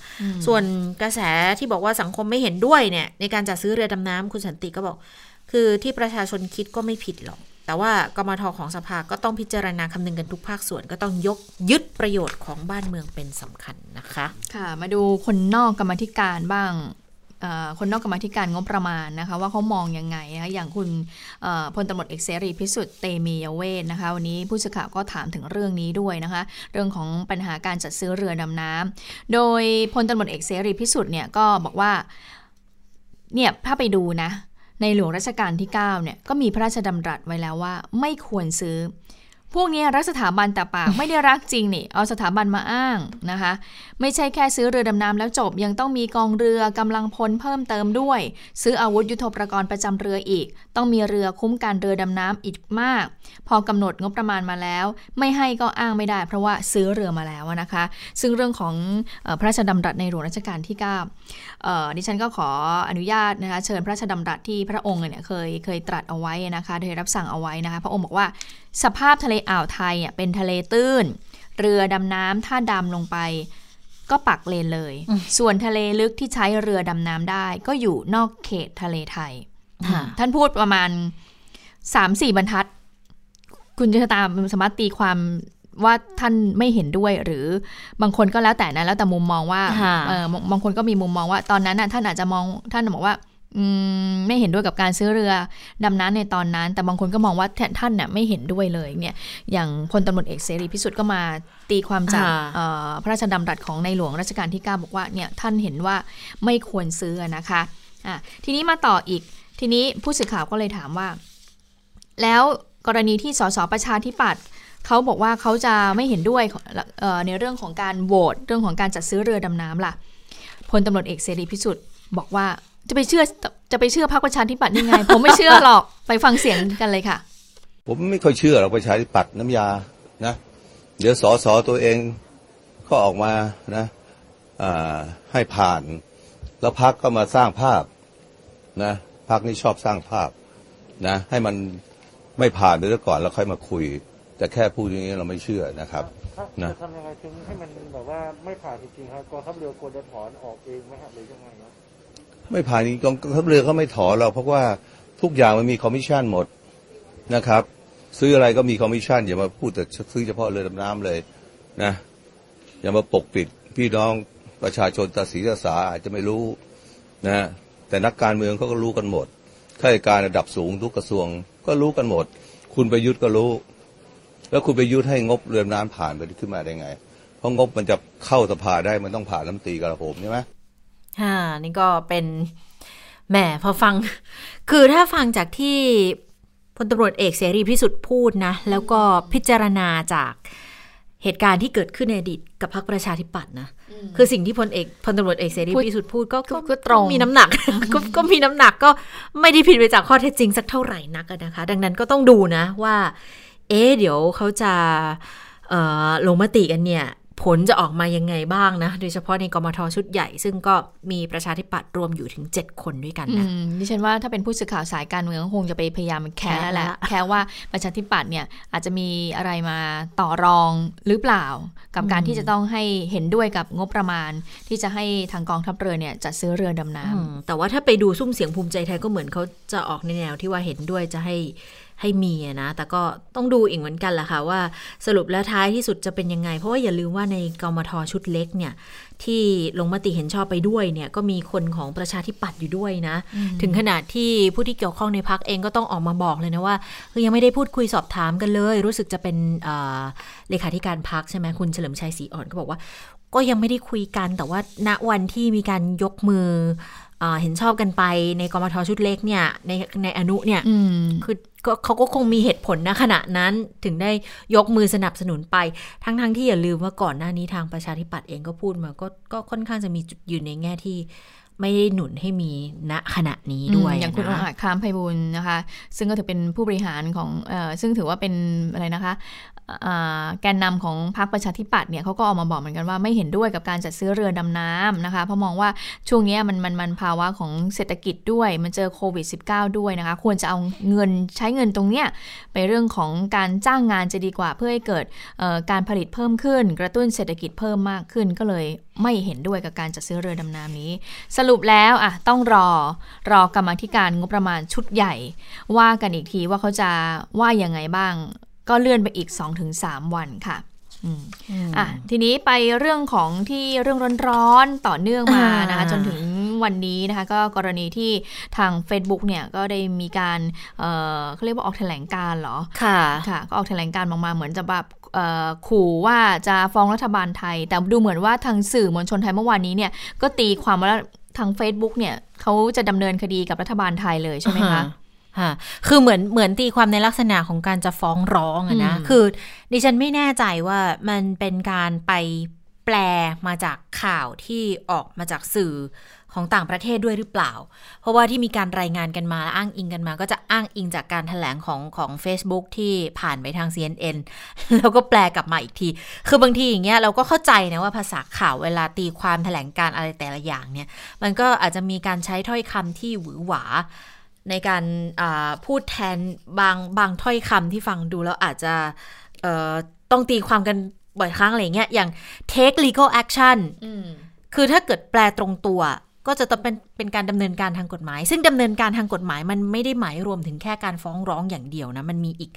ส่วนกระแสที่บอกว่าสังคมไม่เห็นด้วยเนี่ยในการจัดซื้อเรือดำน้ำคุณสันติก็บอก คือที่ประชาชนคิดก็ไม่ผิดหรอก แต่ว่ากมทของสภาก็ต้องพิจารณาคำนึงกันทุกภาคส่วนก็ต้องยกยึดประโยชน์ของบ้านเมืองเป็นสำคัญนะคะ ค่ะ มาดูคนนอกกรรมธิการบ้างคนนอกกรรมธิการงบประมาณนะคะว่าเขามองยังไงนะคะอย่างคุณพลตำรวจเอกเสรีพิสุทธิ์เตมียเวทนะคะวันนี้ผู้สื่อข่าวก็ถามถึงเรื่องนี้ด้วยนะคะเรื่องของปัญหาการจัดซื้อเรือดำน้ำโดยพลตำรวจเอกเสรีพิสุทธิ์เนี่ยก็บอกว่าเนี่ยถ้าไปดูนะ ในหลวงรัชกาลที่ 9 เนี่ย ก็มีพระราชดำรัสไว้แล้วว่า ไม่ควรซื้อ พวกนี้รักสถาบันแต่ปากไม่ได้รักจริงนี่ เอาสถาบันมาอ้างนะคะ ไม่ใช่แค่ซื้อเรือดำน้ำแล้วจบ ยังต้องมีกองเรือกำลังพลเพิ่มเติมด้วย ซื้ออาวุธยุโทโธปกรณ์ประจำเรืออีก ต้องมีเรือคุ้มกันเรือดำน้ำอีกมาก พอกำหนดงบประมาณมาแล้ว ไม่ให้ก็อ้างไม่ได้ เพราะว่าซื้อเรือมาแล้วนะคะ ซึ่งเรื่องของพระราชดำรัสในหลวงรัชกาลที่9ดิฉันก็ขออนุญาตนะคะเชิญพระราชดำรัสที่พระองค์เนี่ยเคยเคยตรัสเอาไว้นะคะโดยรับสั่งเอาไว้นะคะ พระองค์บอกว่าสภาพทะเลอ่าวไทยเป็นทะเลตื้น เรือดำน้ำถ้าดำลงไป ก็ปักเลนเลย ส่วนทะเลลึกที่ใช้เรือดำน้ำได้ ก็อยู่นอกเขตทะเลไทย ท่านพูดประมาณสามสี่บรรทัด คุณจะตามสามารถตีความว่าท่านไม่เห็นด้วยหรือบางคนก็แล้วแต่นะแล้วแต่มุมมองว่าบางคนก็มีมุมมองว่า ตอนนั้นน่ะท่านอาจจะมองท่านบอกว่า ไม่เห็นด้วยกับการซื้อเรือดำน้ำในตอนนั้น แต่บางคนก็มองว่าท่านเนี่ยไม่เห็นด้วยเลยเนี่ยอย่างพลตำรวจเอกเสรีพิสุทธิ์ก็มาตีความจากพระราชดำรัสของในหลวงรัชกาลที่ 9 บอกว่าเนี่ยท่านเห็นว่าไม่ควรซื้อนะคะะทีนี้มาต่ออีกทีนี้ผู้สื่อข่าวก็เลยถามว่า แล้วกรณีที่สสประชาธิปัตย์เขาบอกว่าเขาจะไม่เห็นด้วยในเรื่องของการโหวตเรื่องของการจัดซื้อเรือดำน้ำล่ะพลตำรวจเอกเสรีพิสุทธิ์บอกว่า จะไปเชื่อจะไปเชื่อพรรคประชาธิปัตย์ยังไง ผมไม่เชื่อหรอกไปฟังเสียงกันเลยค่ะ ผมไม่ค่อยเชื่อหรอกประชาธิปัตย์น้ำยานะเดี๋ยวสอสอตัวเองก็ออกมานะให้ผ่าน แล้วพักก็มาสร้างภาพนะพักนี้ชอบสร้างภาพนะให้มันไม่ผ่านไปซะก่อนแล้วค่อยมาคุย แต่แค่พูดอย่างนี้เราไม่เชื่อนะครับนะทำยังไงถึงให้มันแบบว่าไม่ผ่านจริงๆครับกองทัพเรือควรจะถอนออกเองไหมครับหรือยังไงครับ ไม่ผ่านกองทัพเรือเขาไม่ถอนเราเพราะว่าทุกอย่างมันมีคอมมิชชั่นหมดนะครับ ซื้ออะไรก็มีคอมมิชชั่นอย่ามาพูดแต่ซื้อเฉพาะเรือดำน้ำเลยนะอย่ามาปกปิดพี่น้องประชาชนตาสีตาสาอาจจะไม่รู้นะแต่นักการเมืองเขาก็รู้กันหมดข้าราชการระดับสูงทุกกระทรวงก็รู้กันหมด คุณไปยุทธก็รู้ แล้วคุณไปยุทธให้งบเรือน้ำผ่านไปขึ้นมาได้ไง เพราะงบมันจะเข้าสภาได้มันต้องผ่านลำตีกระผมใช่ไหม ฮ่านี่ก็เป็นแหมพอฟัง คือถ้าฟังจากที่พลตำรวจเอกเสรีพิสุทธิ์พูดนะ แล้วก็พิจารณาจากเหตุการณ์ที่เกิดขึ้นในอดีตกับพรรคประชาธิปัตย์นะ คือสิ่งที่พลเอกพลตำรวจเอกเสรีพิสุทธิ์พูดก็ก็ตรงมีน้ำหนักกก็มีน้ำหนักก็ไม่ได้ผิดไปจากข้อเท็จจริงสักเท่าไหร่นักนะคะ ดังนั้นก็ต้องดูนะว่า เอ๊เดี๋ยวเขาจะลงมติกันเนี่ย ผลจะออกมายังไงบ้างนะ โดยเฉพาะในกรมทชุดใหญ่ ซึ่งก็มีประชาธิปัตย์รวมอยู่ถึง 7 คนด้วยกันนะดิฉันว่าถ้าเป็นผู้สื่อข่าวสายการเมืองคงจะไปพยายามแค่แหละแค่ว่าประชาธิปัตย์เนี่ยอาจจะมีอะไรมาต่อรองหรือเปล่า กับการที่จะต้องให้เห็นด้วยกับงบประมาณ ที่จะให้ทางกองทัพเรือเนี่ยจะซื้อเรือดำน้ำแต่ว่าถ้าไปดูซุ้มเสียงภูมิใจไทยก็เหมือนเขาจะออกในแนวที่ว่าเห็นด้วยจะให้ ให้มีนะ แต่ก็ต้องดูอีกเหมือนกันแหละค่ะว่าสรุปแล้วท้ายที่สุดจะเป็นยังไง เพราะว่าอย่าลืมว่าในกมทชุดเล็กเนี่ยที่ลงมติเห็นชอบไปด้วยเนี่ยก็มีคนของประชาธิปัตย์อยู่ด้วยนะ ถึงขนาดที่ผู้ที่เกี่ยวข้องในพักเองก็ต้องออกมาบอกเลยนะว่าคือยังไม่ได้พูดคุยสอบถามกันเลย รู้สึกจะเป็นเลขาธิการพักใช่ไหมคุณเฉลิมชัยศรีอ่อนก็บอกว่า ก็ยังไม่ได้คุยกันแต่ว่าณวันที่มีการยกมือ เห็นชอบกันไปในกรมทชุดเล็กเนี่ยในในอนุเนี่ยคือเขาก็คงมีเหตุผลนะขณะนั้นถึงได้ยกมือสนับสนุนไป ทั้งๆทที่อย่าลืมว่าก่อนหน้านี้ทางประชาธิปัตย์เองก็พูดมาก็ก็ค่อนข้างจะมีจุดยืนในแง่ที่ไม่ได้หนุนให้มีณขณะนี้ด้วยอย่างคุณองอาจคามไพบุญนะคะ ซึ่งก็ถือเป็นผู้บริหารของอซึ่งถือว่าเป็นอะไรนะคะ แกนนำของพรรคประชาธิปัตย์เนี่ยเขาก็ออกมาบอกเหมือนกันว่าไม่เห็นด้วยกับการจัดซื้อเรือดำน้ำนะคะ เพราะมองว่าช่วงนี้มันมันมันภาวะของเศรษฐกิจด้วย มันเจอโควิด -19 ด้วยนะคะ ควรจะเอาเงินใช้เงินตรงเนี้ยไปเรื่องของการจ้างงานจะดีกว่า เพื่อให้เกิดการผลิตเพิ่มขึ้น กระตุ้นเศรษฐกิจเพิ่มมากขึ้นก็เลยไม่เห็นด้วยกับการจัดซื้อเรือดำน้ำนี้ สรุปแล้วอะต้องรอรอกรรมธิการงบประมาณชุดใหญ่ ว่ากันอีกทีว่าเขาจะว่ายังไงบ้าง ก็เลื่อนไปอีก 2-3 วันค่ะอะทีนี้ไปเรื่องของที่เรื่องร้อนๆต่อเนื่องมานะคะจนถึงวันนี้นะคะก็กรณีที่ทาง Facebook เนี่ยก็ได้มีการเเขาเรียกว่าออกแถลงการเหรอ ค่ะ ค่ะ ก็ออกแถลงการออกมาเหมือนจะแบบขู่ว่าจะฟ้องรัฐบาลไทย แต่ดูเหมือนว่าทางสื่อมวลชนไทยเมื่อวานนี้เนี่ยก็ตีความว่าทาง Facebook เนี่ยเขาจะดำเนินคดีกับรัฐบาลไทยเลยใช่ไหมคะ ค่ะคือเหมือนเหมือนตีความในลักษณะของการจะฟ้องร้องอะนะ คือ ดิฉันไม่แน่ใจว่ามันเป็นการไปแปลมาจากข่าวที่ออกมาจากสื่อของต่างประเทศด้วยหรือเปล่า เพราะว่าที่มีการรายงานกันมาอ้างอิงกันมา ก็จะอ้างอิงจากการถแถลงของของ Facebook ที่ผ่านไปทาง CNN แล้วก็แปลกลับมาอีกที คือบางทีอย่างเงี้ยเราก็เข้าใจนะว่าภาษาข่าวเวลาตีความถแถลงการอะไรแต่ละอย่างเนี่ย มันก็อาจจะมีการใช้ถ้อยคำที่หวือหวา ในการพูดแทนบางบางถ้อยคำที่ฟังดูแล้วอาจจะต้องตีความกันบ่อยครั้งอะไรเงี้ย อย่าง take legal action คือถ้าเกิดแปลตรงตัว ก็จะต้องเป็นเป็นการดำเนินการทางกฎหมาย ซึ่งดำเนินการทางกฎหมายมันไม่ได้หมายรวมถึงแค่การฟ้องร้องอย่างเดียวนะ มันมีอีก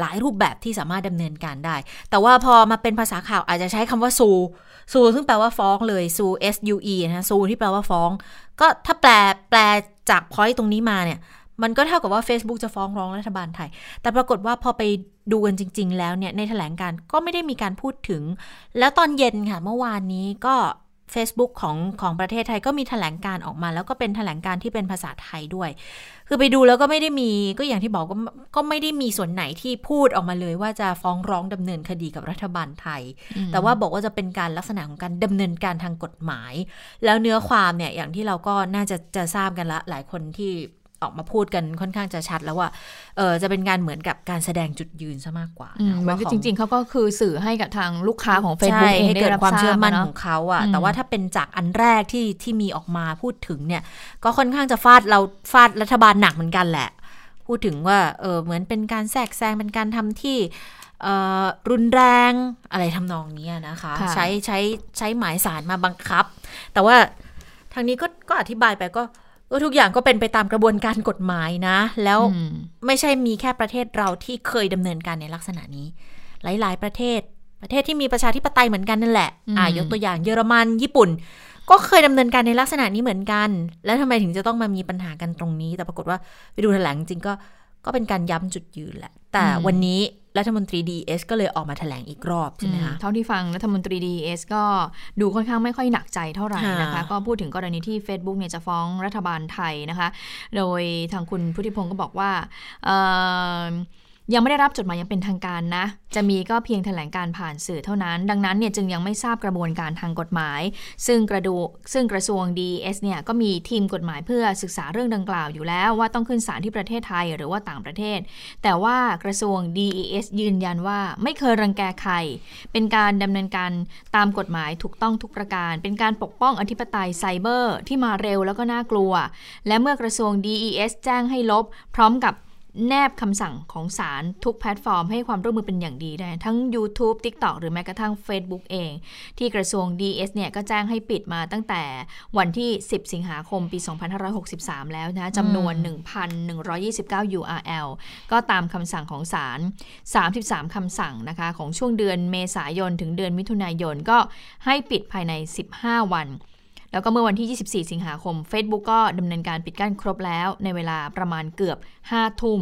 หลายรูปแบบที่สามารถดำเนินการได้ แต่ว่าพอมาเป็นภาษาข่าวอาจจะใช้คำว่าซูซูซึ่งแปลว่าฟ้องเลยซู S U E นะซูที่แปลว่าฟ้อง ก็ถ้าแปลแปลจากพอยต์ตรงนี้มาเนี่ย มันก็เท่ากับว่า Facebook จะฟ้องร้องรัฐบาลไทย แต่ปรากฏว่าพอไปดูกันจริง ๆ แล้วเนี่ยในแถลงการก็ไม่ได้มีการพูดถึง แล้วตอนเย็นค่ะ เมื่อวานนี้ก็ Facebook ของของประเทศไทยก็มีแถลงการออกมา แล้วก็เป็นแถลงการที่เป็นภาษาไทยด้วย คือไปดูแล้วก็ไม่ได้มีก็อย่างที่บอกก็ก็ไม่ได้มีส่วนไหนที่พูดออกมาเลย ว่าจะฟ้องร้องดำเนินคดีกับรัฐบาลไทย แต่ว่าบอกว่าจะเป็นการลักษณะของการดำเนินการทางกฎหมาย แล้วเนื้อความเนี่ยอย่างที่เราก็น่าจะจะทราบกันละหลายคนที่ ออกมาพูดกันค่อนข้างจะชัดแล้วว่าเออจะเป็นการเหมือนกับการแสดงจุดยืนซะมากกว่าเหมือนจริง ๆเขาก็คือสื่อให้กับทางลูกค้าของ Facebook เองให้เกิดความเชื่อมั่นของเขาอะแต่ว่าถ้าเป็นจากอันแรกที่ที่มีออกมาพูดถึงเนี่ย ก็ค่อนข้างจะฟาดเราฟาดรัฐบาลหนักเหมือนกันแหละ พูดถึงว่าเออเหมือนเป็นการแทรกแซงเป็นการทำที่รุนแรงอะไรทำนองนี้นะคะใช้ใช้ใช้หมายสารมาบังคับ แต่ว่าทางนี้ก็ก็อธิบายไปก็ ก็ทุกอย่างก็เป็นไปตามกระบวนการกฎหมายนะ แล้วไม่ใช่มีแค่ประเทศเราที่เคยดำเนินการในลักษณะนี้ หลาย ๆ ประเทศประเทศที่มีประชาธิปไตยเหมือนกันนั่นแหละ อ่ายกตัวอย่างเยอรมันญี่ปุ่น ก็เคยดำเนินการในลักษณะนี้เหมือนกัน แล้วทำไมถึงจะต้องมามีปัญหากันตรงนี้ แต่ปรากฏว่าไปดูแถลงจริงก็ก็เป็นการย้ำจุดยืนแหละ แต่วันนี้รัฐมนตรีดีอีเอสก็เลยออกมาแถลงอีกรอบใช่ไหมคะเท่าที่ฟังรัฐมนตรีดีอีเอสก็ดูค่อนข้างไม่ค่อยหนักใจเท่าไหร่นะคะ ก็พูดถึงกรณีที่ Facebook เนี่ยจะฟ้องรัฐบาลไทยนะคะ โดยทางคุณพุทธิพงศ์ก็บอกว่า ยังไม่ได้รับจดหมายอย่างเป็นทางการนะ จะมีก็เพียงแถลงการผ่านสื่อเท่านั้น ดังนั้นเนี่ยจึงยังไม่ทราบกระบวนการทางกฎหมาย ซึ่งกระดูซึ่งกระทรวง DES เนี่ยก็มีทีมกฎหมายเพื่อศึกษาเรื่องดังกล่าวอยู่แล้ว ว่าต้องขึ้นศาลที่ประเทศไทยหรือว่าต่างประเทศ แต่ว่ากระทรวง DES ยืนยันว่าไม่เคยรังแกใคร เป็นการดำเนินการตามกฎหมายถูกต้องทุกประการ เป็นการปกป้องอธิปไตยไซเบอร์ที่มาเร็วแล้วก็น่ากลัว และเมื่อกระทรวง DES แจ้งให้ลบ พร้อมกับ แนบคำสั่งของศาลทุกแพลตฟอร์มให้ความร่วมมือเป็นอย่างดีได้ ทั้ง YouTube TikTok หรือแม้กระทั่ง Facebook เอง ที่กระทรวง DS เนี่ยก็แจ้งให้ปิดมาตั้งแต่วันที่ 10 สิงหาคมปี 2563 แล้วนะจำนวน 1,129 URL ก็ตามคำสั่งของศาล33 คำสั่งนะคะ ของช่วงเดือนเมษายนถึงเดือนมิถุนายนก็ให้ปิดภายใน 15 วัน แล้วก็เมื่อวันที่ 24 สิงหาคม Facebook ก็ดำเนินการปิดกั้นครบแล้ว ในเวลาประมาณเกือบ 5 ทุ่ม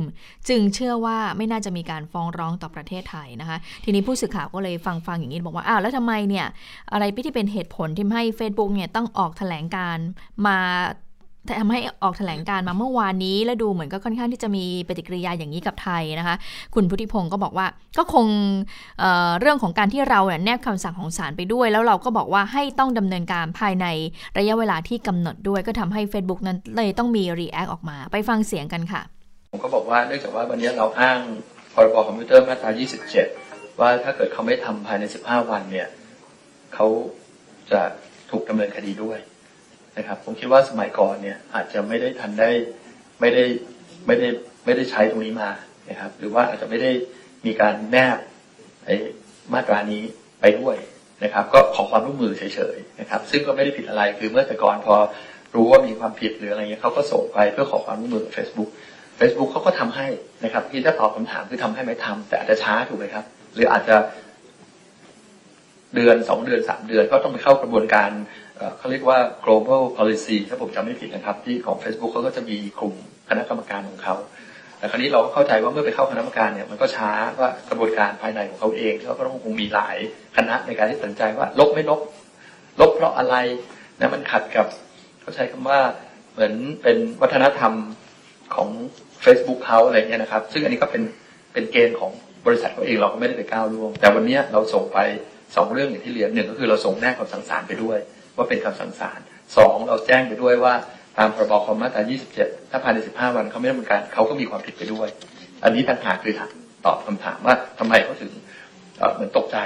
จึงเชื่อว่าไม่น่าจะมีการฟ้องร้องต่อประเทศไทยนะคะ ทีนี้ผู้สื่อข่าวก็เลยฟังฟังอย่างนี้บอกว่าอ้าวแล้วทำไมเนี่ยอะไรที่เป็นเหตุผลที่ให้ Facebook เนี่ยต้องออกแถลงการมา ทำให้ออกแถลงการมาเมื่อวานนี้ และดูเหมือนก็ค่อนข้างที่จะมีปฏิกิริยาอย่างนี้กับไทยนะคะ คุณพุทธิพงศ์ก็บอกว่าก็คงเเรื่องของการที่เราเนี่ยแนบคำสั่งของศาลไปด้วย แล้วเราก็บอกว่าให้ต้องดำเนินการภายในระยะเวลาที่กำหนดด้วย ก็ทำให้ Facebook นั้นเลยต้องมีรีแอคออกมา ไปฟังเสียงกันค่ะ ผมก็บอกว่าเนื่องจากว่าวันนี้เราอ้างพรบคอมพิวเตอร์มาตรา 27 ว่าถ้าเกิดเขาไม่ทำภายใน 15 วันเนี่ยเขาจะถูกดำเนินคดีด้วย นะครับ ผมคิดว่าสมัยก่อนเนี่ยอาจจะไม่ได้ทันได้ไม่ได้ไม่ได้ไม่ได้ใช้ตรงนี้มานะครับ หรือว่าอาจจะไม่ได้มีการแนบไอ้มาตรานี้ไปด้วยนะครับ ก็ขอความร่วมมือเฉยๆนะครับ ซึ่งก็ไม่ได้ผิดอะไรคือเมื่อแต่ก่อนพอรู้ว่ามีความผิดหรืออะไรเงี้ยเขาก็ส่งไปเพื่อขอความร่วมมือกับ Facebook Facebook เขาก็ทำให้นะครับที่จะตอบคำถามคือทำให้ไหม่ทำแต่อาจจะช้าถูกไหมครับ หรืออาจจะเดือนสองเดือนสามเดือนก็ต้องไปเข้ากระบวนการ เขาเรียกว่า global policy ถ้าผมจำไม่ผิดนะครับ ที่ของ Facebook เขาก็จะมีกลุ่มคณะกรรมการของเขาแต่คราวนี้เราก็เข้าใจว่าเมื่อไปเข้าคณะกรรมการเนี่ยมันก็ช้าว่ากระบวนการภายในของเขาเองเขาก็ต้องคงมีหลายคณะในการที่ตัดใจว่า ลบไม่ลบ ลบเพราะอะไรนะมันขัดกับเขาใช้คำว่าเหมือนเป็นวัฒนธรรมของ Facebook เขาอะไรเงี้ยนะครับ ซึ่งอันนี้ก็เป็นเป็นเกณฑ์ของบริษัทเขาเองเราก็ไม่ได้ไปก้าวล่วงแต่วันนี้เราส่งไปสองเรื่องอย่างที่เรียนหนึ่งก็คือเราส่งแนบคำสั่งศาลไปด้วย ว่าเป็นคำสั่งศาลสองเราแจ้งไปด้วยว่าตามพรบคอมมาตรา 27 ถ้าภายใน 15 วันเขาไม่ดำเนินการเขาก็มีความผิดไปด้วย อันนี้ต่างหากคือตอบคำถามว่าทำไมเขาถึงเหมือนตกใจ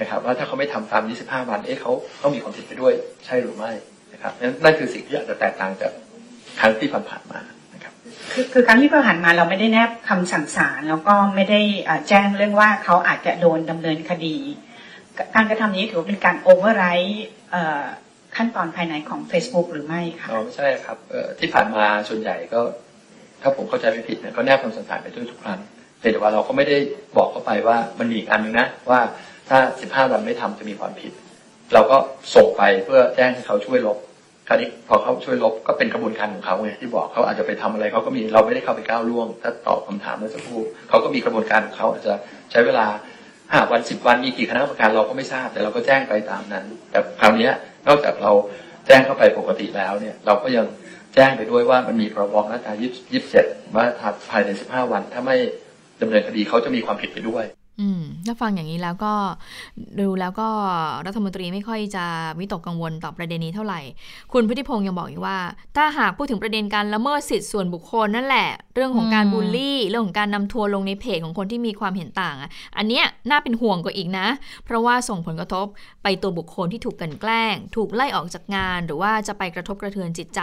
นะครับ ว่าถ้าเขาไม่ทำตาม 25 วัน เอ๊ะเขาเขามีความผิดไปด้วย ใช่หรือไม่นะครับนั่นคือสิ่งที่อาจจะแตกต่างจากครั้งที่ผ่านๆมานะครับคือคือครั้งที่ผ่านมาเราไม่ได้แนบคำสั่งศาลแล้วก็ไม่ได้แจ้งเรื่องว่าเขาอาจจะโดนดำเนินคดี การกระทำนี้ถือเป็นการโอเวอร์ไรท์ ขั้นตอนภายในของ Facebook หรือไม่คะอ๋อใช่ครับที่ผ่านมาส่วนใหญ่ก็ ถ้าผมเข้าใจไม่ผิดเนี่ยก็แนบคำสั่งศาลไปด้วยทุกครั้งแต่ว่าเราก็ไม่ได้บอกเข้าไปว่ามันมีอีกอันนึงนะว่าถ้า 15 วันไม่ทำจะมีความผิด เราก็ส่งไปเพื่อแจ้งให้เขาช่วยลบคราวนี้พอเขาช่วยลบก็เป็นกระบวนการของเขาไงที่บอกเขาอาจจะไปทำอะไรเขาก็มีเราไม่ได้เข้าไปก้าวล่วง ถ้าตอบคำถามเมื่อสักครู่เขาก็มีกระบวนการของเขาอาจจะใช้เวลา ห้าวันสิบวันมีกี่คณะกรรมการเราก็ไม่ทราบ แต่เราก็แจ้งไปตามนั้น แต่คราวนี้นอกจากเราแจ้งเข้าไปปกติแล้วเนี่ย เราก็ยังแจ้งไปด้วยว่ามันมีพรบมาตรายี่สิบเจ็ดว่าภายในสิบห้าวัน ถ้าไม่ดำเนินคดีเขาจะมีความผิดไปด้วย อืมถ้าฟังอย่างนี้แล้วก็ดูแล้วก็รัฐมนตรีไม่ค่อยจะวิตกกังวลต่อประเด็นนี้เท่าไหร่ คุณพุทธิพงศ์ยังบอกอีกว่า ถ้าหากพูดถึงประเด็นการละเมิดสิทธิส่วนบุคคลนั่นแหละ เรื่องของการบูลลี่ เรื่องของการนำทัวร์ลงในเพจของคนที่มีความเห็นต่างอะอันเนี้ยน่าเป็นห่วงกว่าอีกนะ เพราะว่าส่งผลกระทบไปตัวบุคคลที่ถูกกันแกล้ง ถูกไล่ออกจากงาน หรือว่าจะไปกระทบกระเทือนจิตใจ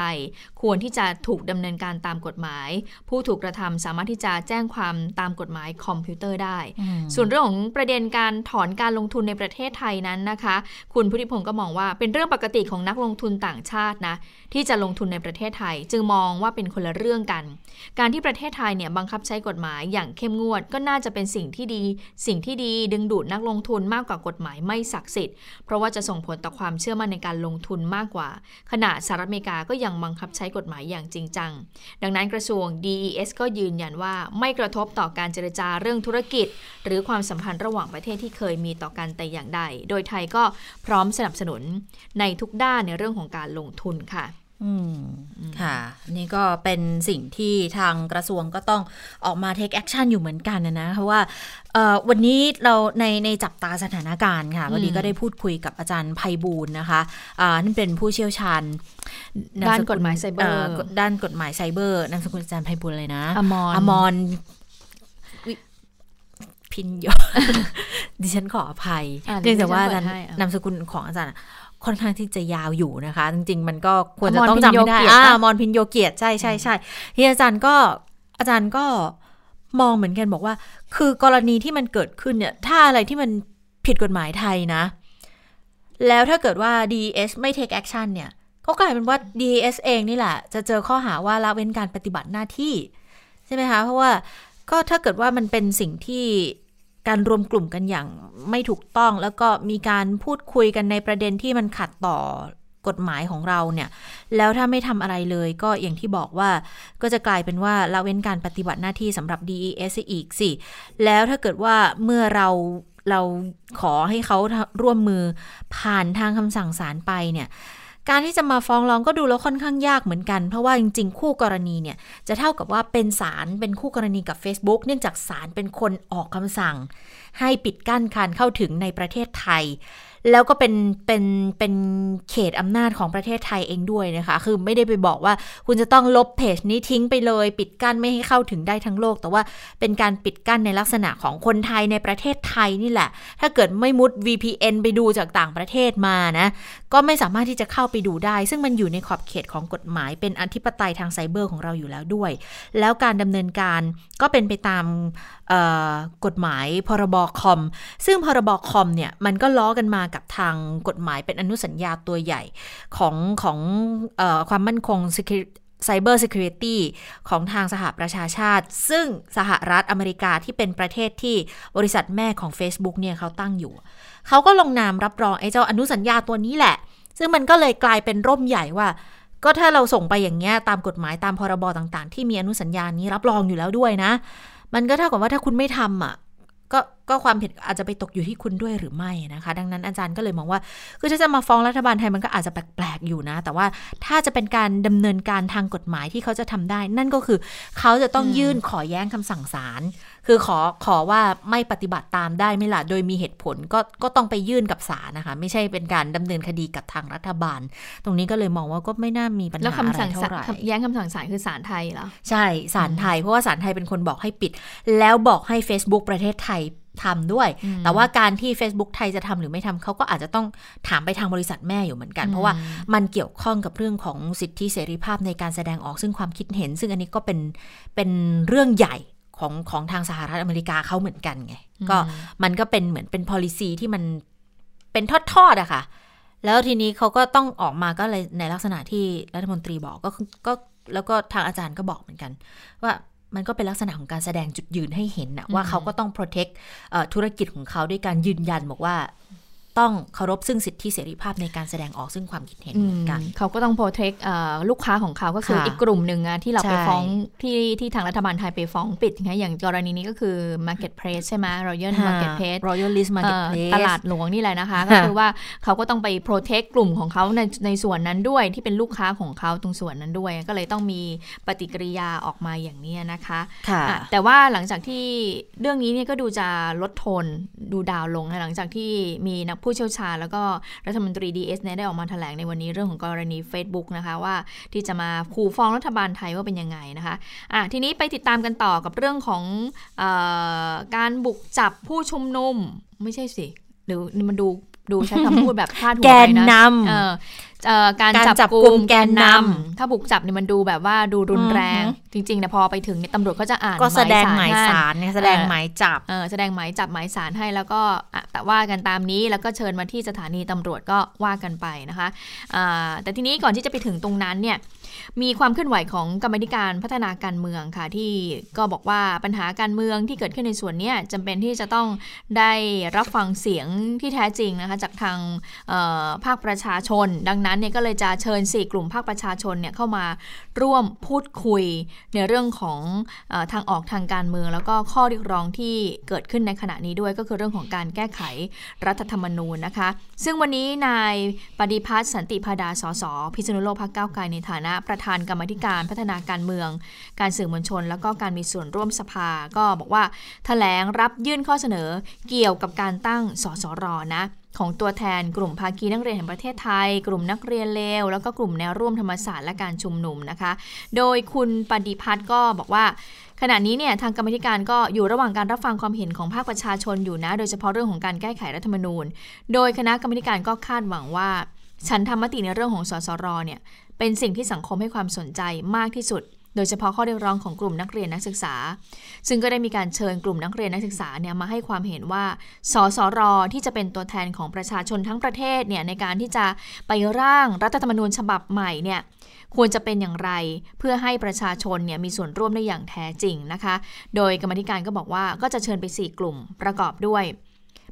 ควรที่จะถูกดำเนินการตามกฎหมาย ผู้ถูกกระทำสามารถที่จะแจ้งความตามกฎหมายคอมพิวเตอร์ได้ส่วนเรื่องของประเด็นการถอนการลงทุนในประเทศไทยนั้นนะคะ คุณพุทธิพงศ์ก็มองว่าเป็นเรื่องปกติของนักลงทุนต่างชาตินะที่จะลงทุนในประเทศไทย จึงมองว่าเป็นคนละเรื่องกัน การที่ประเทศไทยเนี่ยบังคับใช้กฎหมายอย่างเข้มงวด ก็น่าจะเป็นสิ่งที่ดี สิ่งที่ดีดึงดูดนักลงทุนมากกว่ากฎหมายไม่ศักดิ์สิทธิ์เพราะว่าจะส่งผลต่อความเชื่อมั่นในการลงทุนมากกว่า ขณะสหรัฐอเมริกาก็ยังบังคับใช้กฎหมายอย่างจริงจัง ดังนั้นกระทรวง DES ก็ยืนยันว่าไม่กระทบต่อการเจรจาเรื่องธุรกิจ หรือความสัมพันธ์ระหว่างประเทศที่เคยมีต่อกันแต่อย่างใด โดยไทยก็พร้อมสนับสนุนในทุกด้านในเรื่องของการลงทุนค่ะอืมค่ะ นี่ก็เป็นสิ่งที่ทางกระทรวงก็ต้องออกมา take action อยู่เหมือนกันนะนะ เพราะว่าวันนี้เราในในจับตาสถานการณ์ค่ะวันนี้ก็ได้พูดคุยกับอาจารย์ไพบูลย์นะคะนั่นเป็นผู้เชี่ยวชาญด้านกฎหมายไซเบอร์ ด้านกฎหมายไซเบอร์นามสกุลอาจารย์ไพบูลย์เลยนะ อมรอมร ภิญโญดิฉันขออภัยเนื่องจากว่าอาจารย์นามสกุลของอาจารย์ค่อนข้างที่จะยาวอยู่นะคะ จริง ๆ มันก็ควรจะต้องจำไม่ได้อ่ามอนพินโยเกียรติใช่ใช่ใช่ที่อาจารย์ก็อาจารย์ก็มองเหมือนกันบอกว่า คือกรณีที่มันเกิดขึ้นเนี่ย ถ้าอะไรที่มันผิดกฎหมายไทยนะ แล้วถ้าเกิดว่า DES ไม่ take action เนี่ย ก็กลายเป็นว่า DES เองนี่แหละ จะเจอข้อหาว่าละเว้นการปฏิบัติหน้าที่ ใช่ไหมคะ เพราะว่าก็ถ้าเกิดว่ามันเป็นสิ่งที่ การรวมกลุ่มกันอย่างไม่ถูกต้อง แล้วก็มีการพูดคุยกันในประเด็นที่มันขัดต่อกฎหมายของเราเนี่ย แล้วถ้าไม่ทำอะไรเลยก็อย่างที่บอกว่าก็จะกลายเป็นว่าละเว้นการปฏิบัติหน้าที่สำหรับ DES อีกสิ แล้วถ้าเกิดว่าเมื่อเราเราขอให้เขาร่วมมือผ่านทางคำสั่งศาลไปเนี่ย การที่จะมาฟ้องร้องก็ดูแล้วค่อนข้างยากเหมือนกัน เพราะว่าจริง ๆ คู่กรณีเนี่ยจะเท่ากับว่าเป็นศาลเป็นคู่กรณีกับ Facebook เนื่องจากศาลเป็นคนออกคำสั่ง ให้ปิดกั้นการเข้าถึงในประเทศไทย แล้วก็เป็นเป็นเป็นเขตอำนาจของประเทศไทยเองด้วยนะคะ คือไม่ได้ไปบอกว่าคุณจะต้องลบเพจนี้ทิ้งไปเลย ปิดกั้นไม่ให้เข้าถึงได้ทั้งโลก แต่ว่าเป็นการปิดกั้นในลักษณะของคนไทยในประเทศไทยนี่แหละ ถ้าเกิดไม่มุด VPN ไปดูจากต่างประเทศมานะ ก็ไม่สามารถที่จะเข้าไปดูได้ ซึ่งมันอยู่ในขอบเขตของกฎหมาย เป็นอธิปไตยทางไซเบอร์ของเราอยู่แล้วด้วย แล้วการดำเนินการก็เป็นไปตามกฎหมายพรบคอม ซึ่งพรบคอมเนี่ยมันก็ล้อกันมากับทางกฎหมายเป็นอนุสัญญาตัวใหญ่ของของอความมั่นคง Cyber Security ของทางสหประชาชาติ ซึ่งสหรัฐอเมริกาที่เป็นประเทศที่บริษัทแม่ของ Facebook เนี่ยเขาตั้งอยู่ เขาก็ลงนามรับรองไอ้เจ้าอนุสัญญาตัวนี้แหละ ซึ่งมันก็เลยกลายเป็นร่มใหญ่ว่า ก็ถ้าเราส่งไปอย่างเงี้ยตามกฎหมายตามพรบต่างๆ ที่มีอนุสัญญานี้รับรองอยู่แล้วด้วยนะ มันก็เท่ากับว่าถ้าคุณไม่ทำอะ ก็ก็ความผิดอาจจะไปตกอยู่ที่คุณด้วยหรือไม่นะคะ ดังนั้นอาจารย์ก็เลยมองว่า คือถ้าจะมาฟ้องรัฐบาลไทยมันก็อาจจะแปลกๆอยู่นะ แต่ว่าถ้าจะเป็นการดำเนินการทางกฎหมายที่เขาจะทำได้ นั่นก็คือเขาจะต้องยื่นขอแย้งคำสั่งศาล คือขอขอว่าไม่ปฏิบัติตามได้ไม่ละโดยมีเหตุผลก็ก็ต้องไปยื่นกับศาลนะคะ ไม่ใช่เป็นการดำเนินคดีกับทางรัฐบาล ตรงนี้ก็เลยมองว่าก็ไม่น่ามีปัญหาอะไรเท่าไหร่แย้งคำสั่งศาลคือศาลไทยเหรอ ใช่ศาลไทย เพราะว่าศาลไทยเป็นคนบอกให้ปิด แล้วบอกให้ Facebook ประเทศไทยทำด้วย แต่ว่าการที่ Facebook ไทยจะทำหรือไม่ทำเขาก็อาจจะต้องถามไปทางบริษัทแม่อยู่เหมือนกัน เพราะว่ามันเกี่ยวข้องกับเรื่องของสิทธิเสรีภาพในการแสดงออกซึ่งความคิดเห็น ซึ่งอันนี้ก็เป็นเป็นเรื่องใหญ่ ของของทางสหรัฐอเมริกาเขาเหมือนกันไง ก็มันก็เป็นเหมือนเป็น policy ที่มันเป็นทอดๆอะค่ะ แล้วทีนี้เขาก็ต้องออกมาก็เลยในลักษณะที่รัฐมนตรีบอกก็ก็แล้วก็ทางอาจารย์ก็บอกเหมือนกัน ว่ามันก็เป็นลักษณะของการแสดงจุดยืนให้เห็นนะว่าเขาก็ต้อง protect ธุรกิจของเขาด้วยการยืนยันบอกว่า ต้องเคารพซึ่งสิทธิเสรีภาพในการแสดงออกซึ่งความคิดเห็นเหมือนกัน เขาก็ต้องโปรเทคลูกค้าของเขาก็คืออีกกลุ่มหนึ่งที่เราไปฟ้องที่ที่ทางรัฐบาลไทยไปฟ้องปิดนะอย่างกรณีนี้ก็คือ Marketplace ใช่ไหม Royal Marketplace Royalist Marketplace ตลาดหลวงนี่แหละนะคะ ก็คือว่าเขาก็ต้องไป protect กลุ่มของเขาในในส่วนนั้นด้วยที่เป็นลูกค้าของเขาตรงส่วนนั้นด้วย ก็เลยต้องมีปฏิกิริยาออกมาอย่างนี้นะคะะแต่ว่าหลังจากที่เรื่องนี้เนี่ยก็ดูจะลดโทนดู down ลงนะหลังจากที่มีนักผู้เชี่ยวชาญ แล้วก็รัฐมนตรีดีอีเอสเนี่ยได้ออกมาแถลงในวันนี้เรื่องของกรณี Facebook นะคะว่าที่จะมาขู่ฟ้องรัฐบาลไทยว่าเป็นยังไงนะคะอะทีนี้ไปติดตามกันต่อกับเรื่องของอการบุกจับผู้ชุมนุมไม่ใช่สิหรือมันดู ดูใช้คำพูดแบบพาดหัวไปนะแกนนำการจับกลุ่มแกนนำถ้าบุกจับเนี่ยมันดูแบบว่าดูรุนแรง จริงๆเนี่ยพอไปถึงเนี่ยตำรวจก็จะอ่านก็แสดงหมายสารเนี่ยแสดงหมายจับแสดงหมายจับหมายสารให้แล้วก็แต่ว่ากันตามนี้แล้วก็เชิญมาที่สถานีตำรวจก็ว่ากันไปนะคะแต่ทีนี้ก่อนที่จะไปถึงตรงนั้นเนี่ย มีความเคลื่อนไหวของกรรมธิการพัฒนาการเมืองค่ะ ที่ก็บอกว่าปัญหาการเมืองที่เกิดขึ้นในส่วนนี้จำเป็นที่จะต้องได้รับฟังเสียงที่แท้จริงนะคะจากทางภาคประชาชน ดังนั้นเนี่ยก็เลยจะเชิญ 4 กลุ่มภาคประชาชนเนี่ยเข้ามาร่วมพูดคุยในเรื่องของอทางออกทางการเมือง แล้วก็ข้อเรียกร้องที่เกิดขึ้นในขณะนี้ด้วยก็คือเรื่องของการแก้ไขรัฐธรรมนูญนะคะ ซึ่งวันนี้นายปฏิพัฒน์สันติพาดาสสพิษณุโลกพักเก้าไกลในฐานะประธานกรรมธิการพัฒนาการเมือง การสื่อมวลชน แล้วก็การมีส่วนร่วมสภา ก็บอกว่าถแถลงรับยื่นข้อเสนอเกี่ยวกับการตั้งสสรนะของตัวแทนกลุ่มภาคีนักเรียนแห่งประเทศไทย กลุ่มนักเรียนเลว แล้วก็กลุ่มแนวร่วมธรรมศาสตร์และการชุมนุมนะคะ โดยคุณปฏิพัฒน์ก็บอกว่า ขณะนี้เนี่ยทางกรรมธิการก็อยู่ระหว่างการรับฟังความเห็นของภาคประชาชนอยู่นะ โดยเฉพาะเรื่องของการแก้ไขรัฐธรรมนูญ โดยคณะกรรมธิการก็คาดหวังว่าฉันทำมติในเรื่องของสสรเนี่ยเป็นสิ่งที่สังคมให้ความสนใจมากที่สุด โดยเฉพาะข้อเรียกร้องของกลุ่มนักเรียนนักศึกษา ซึ่งก็ได้มีการเชิญกลุ่มนักเรียนนักศึกษาเนี่ยมาให้ความเห็นว่าสสรที่จะเป็นตัวแทนของประชาชนทั้งประเทศเนี่ยในการที่จะไปร่างรัฐธรรมนูญฉบับใหม่เนี่ยควรจะเป็นอย่างไรเพื่อให้ประชาชนเนี่ยมีส่วนร่วมได้อย่างแท้จริงนะคะ โดยกรรมธิการก็บอกว่าก็จะเชิญไป 4 กลุ่มประกอบด้วย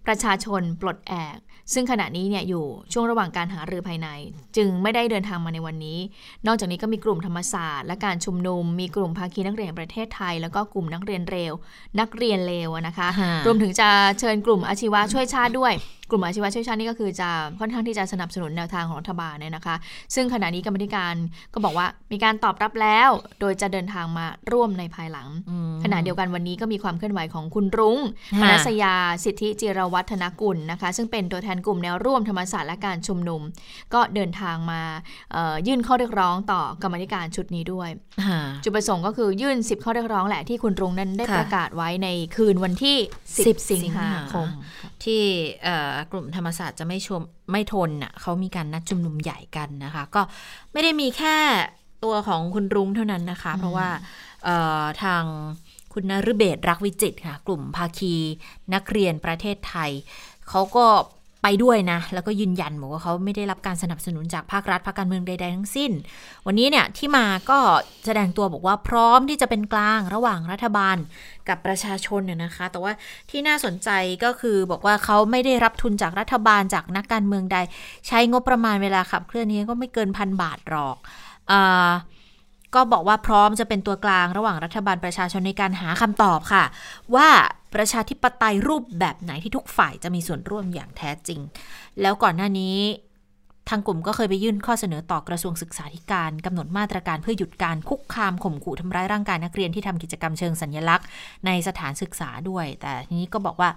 ประชาชนปลดแอก ซึ่งขณะนี้เนี่ยอยู่ช่วงระหว่างการหารือภายใน จึงไม่ได้เดินทางมาในวันนี้ นอกจากนี้ก็มีกลุ่มธรรมศาสตร์ และการชุมนุม มีกลุ่มภาคีนักเรียนแห่งประเทศไทย แล้วก็กลุ่มนักเรียนเร็ว นักเรียนเลวอะนะคะฮะรวมถึงจะเชิญกลุ่มอาชีวะช่วยชาติด้วย กลุ่มอาชีวะช่วยชาตินี่ก็คือจะค่อนข้างที่จะสนับสนุนแนวทางของรัฐบาลเนี่ยนะคะ ซึ่งขณะนี้กรรมธิการก็บอกว่ามีการตอบรับแล้ว โดยจะเดินทางมาร่วมในภายหลัง ขณะเดียวกันวันนี้ก็มีความเคลื่อนไหวของคุณรุง้งค่ะมนัสยา สิทธิจิรวัฒนกุลนะคะ ซึ่งเป็นตัวแทนกลุ่มแนวร่วมธรรมศาสตร์และการชุมนุม ก็เดินทางมาเอ่อยื่นข้อเรียกร้องต่อกรรมธิการชุดนี้ด้วยค่ะจุดประสงค์ก็คือยื่น 10 ข้อเรียกร้องแหละที่คุณรุ้งนั้นได้ค่ะประกาศไว้ในคืนวันที่ 10 10สิงหาคมที่เอ่อกลุ่มธรรมศาสตร์จะไม่ชมไม่ทนน่ะเขามีการนัดชุมนุมใหญ่กันนะคะ ก็ไม่ได้มีแค่ตัวของคุณรุ้งเท่านั้นนะคะ เพราะว่าเอ่อทางคุณนฤเบศรักวิจิตรค่ะ กลุ่มภาคีนักเรียนประเทศไทยเขาก็ ไปด้วยนะ แล้วก็ยืนยันบอกว่าเขาไม่ได้รับการสนับสนุนจากภาครัฐภาคการเมืองใด ๆ ทั้งสิ้น วันนี้เนี่ยที่มาก็แสดงตัวบอกว่าพร้อมที่จะเป็นกลางระหว่างรัฐบาลกับประชาชนเนี่ยนะคะ แต่ว่าที่น่าสนใจก็คือบอกว่าเขาไม่ได้รับทุนจากรัฐบาลจากนักการเมืองใด ใช้งบประมาณเวลาขับเคลื่อนนี้ก็ไม่เกินพันบาทหรอกอา ก็บอกว่าพร้อมจะเป็นตัวกลางระหว่างรัฐบาลประชาชนในการหาคำตอบค่ะ ว่าประชาธิปไตยรูปแบบไหนที่ทุกฝ่ายจะมีส่วนร่วมอย่างแท้จริง แล้วก่อนหน้านี้ทางกลุ่มก็เคยไปยื่นข้อเสนอต่อกระทรวงศึกษาธิการกำหนดมาตรการเพื่อหยุดการคุกคามข่มขู่ทำร้ายร่างกายนักเรียนที่ทำกิจกรรมเชิงสัญลักษณ์ ในสถานศึกษาด้วย แต่ทีนี้ก็บอกว่า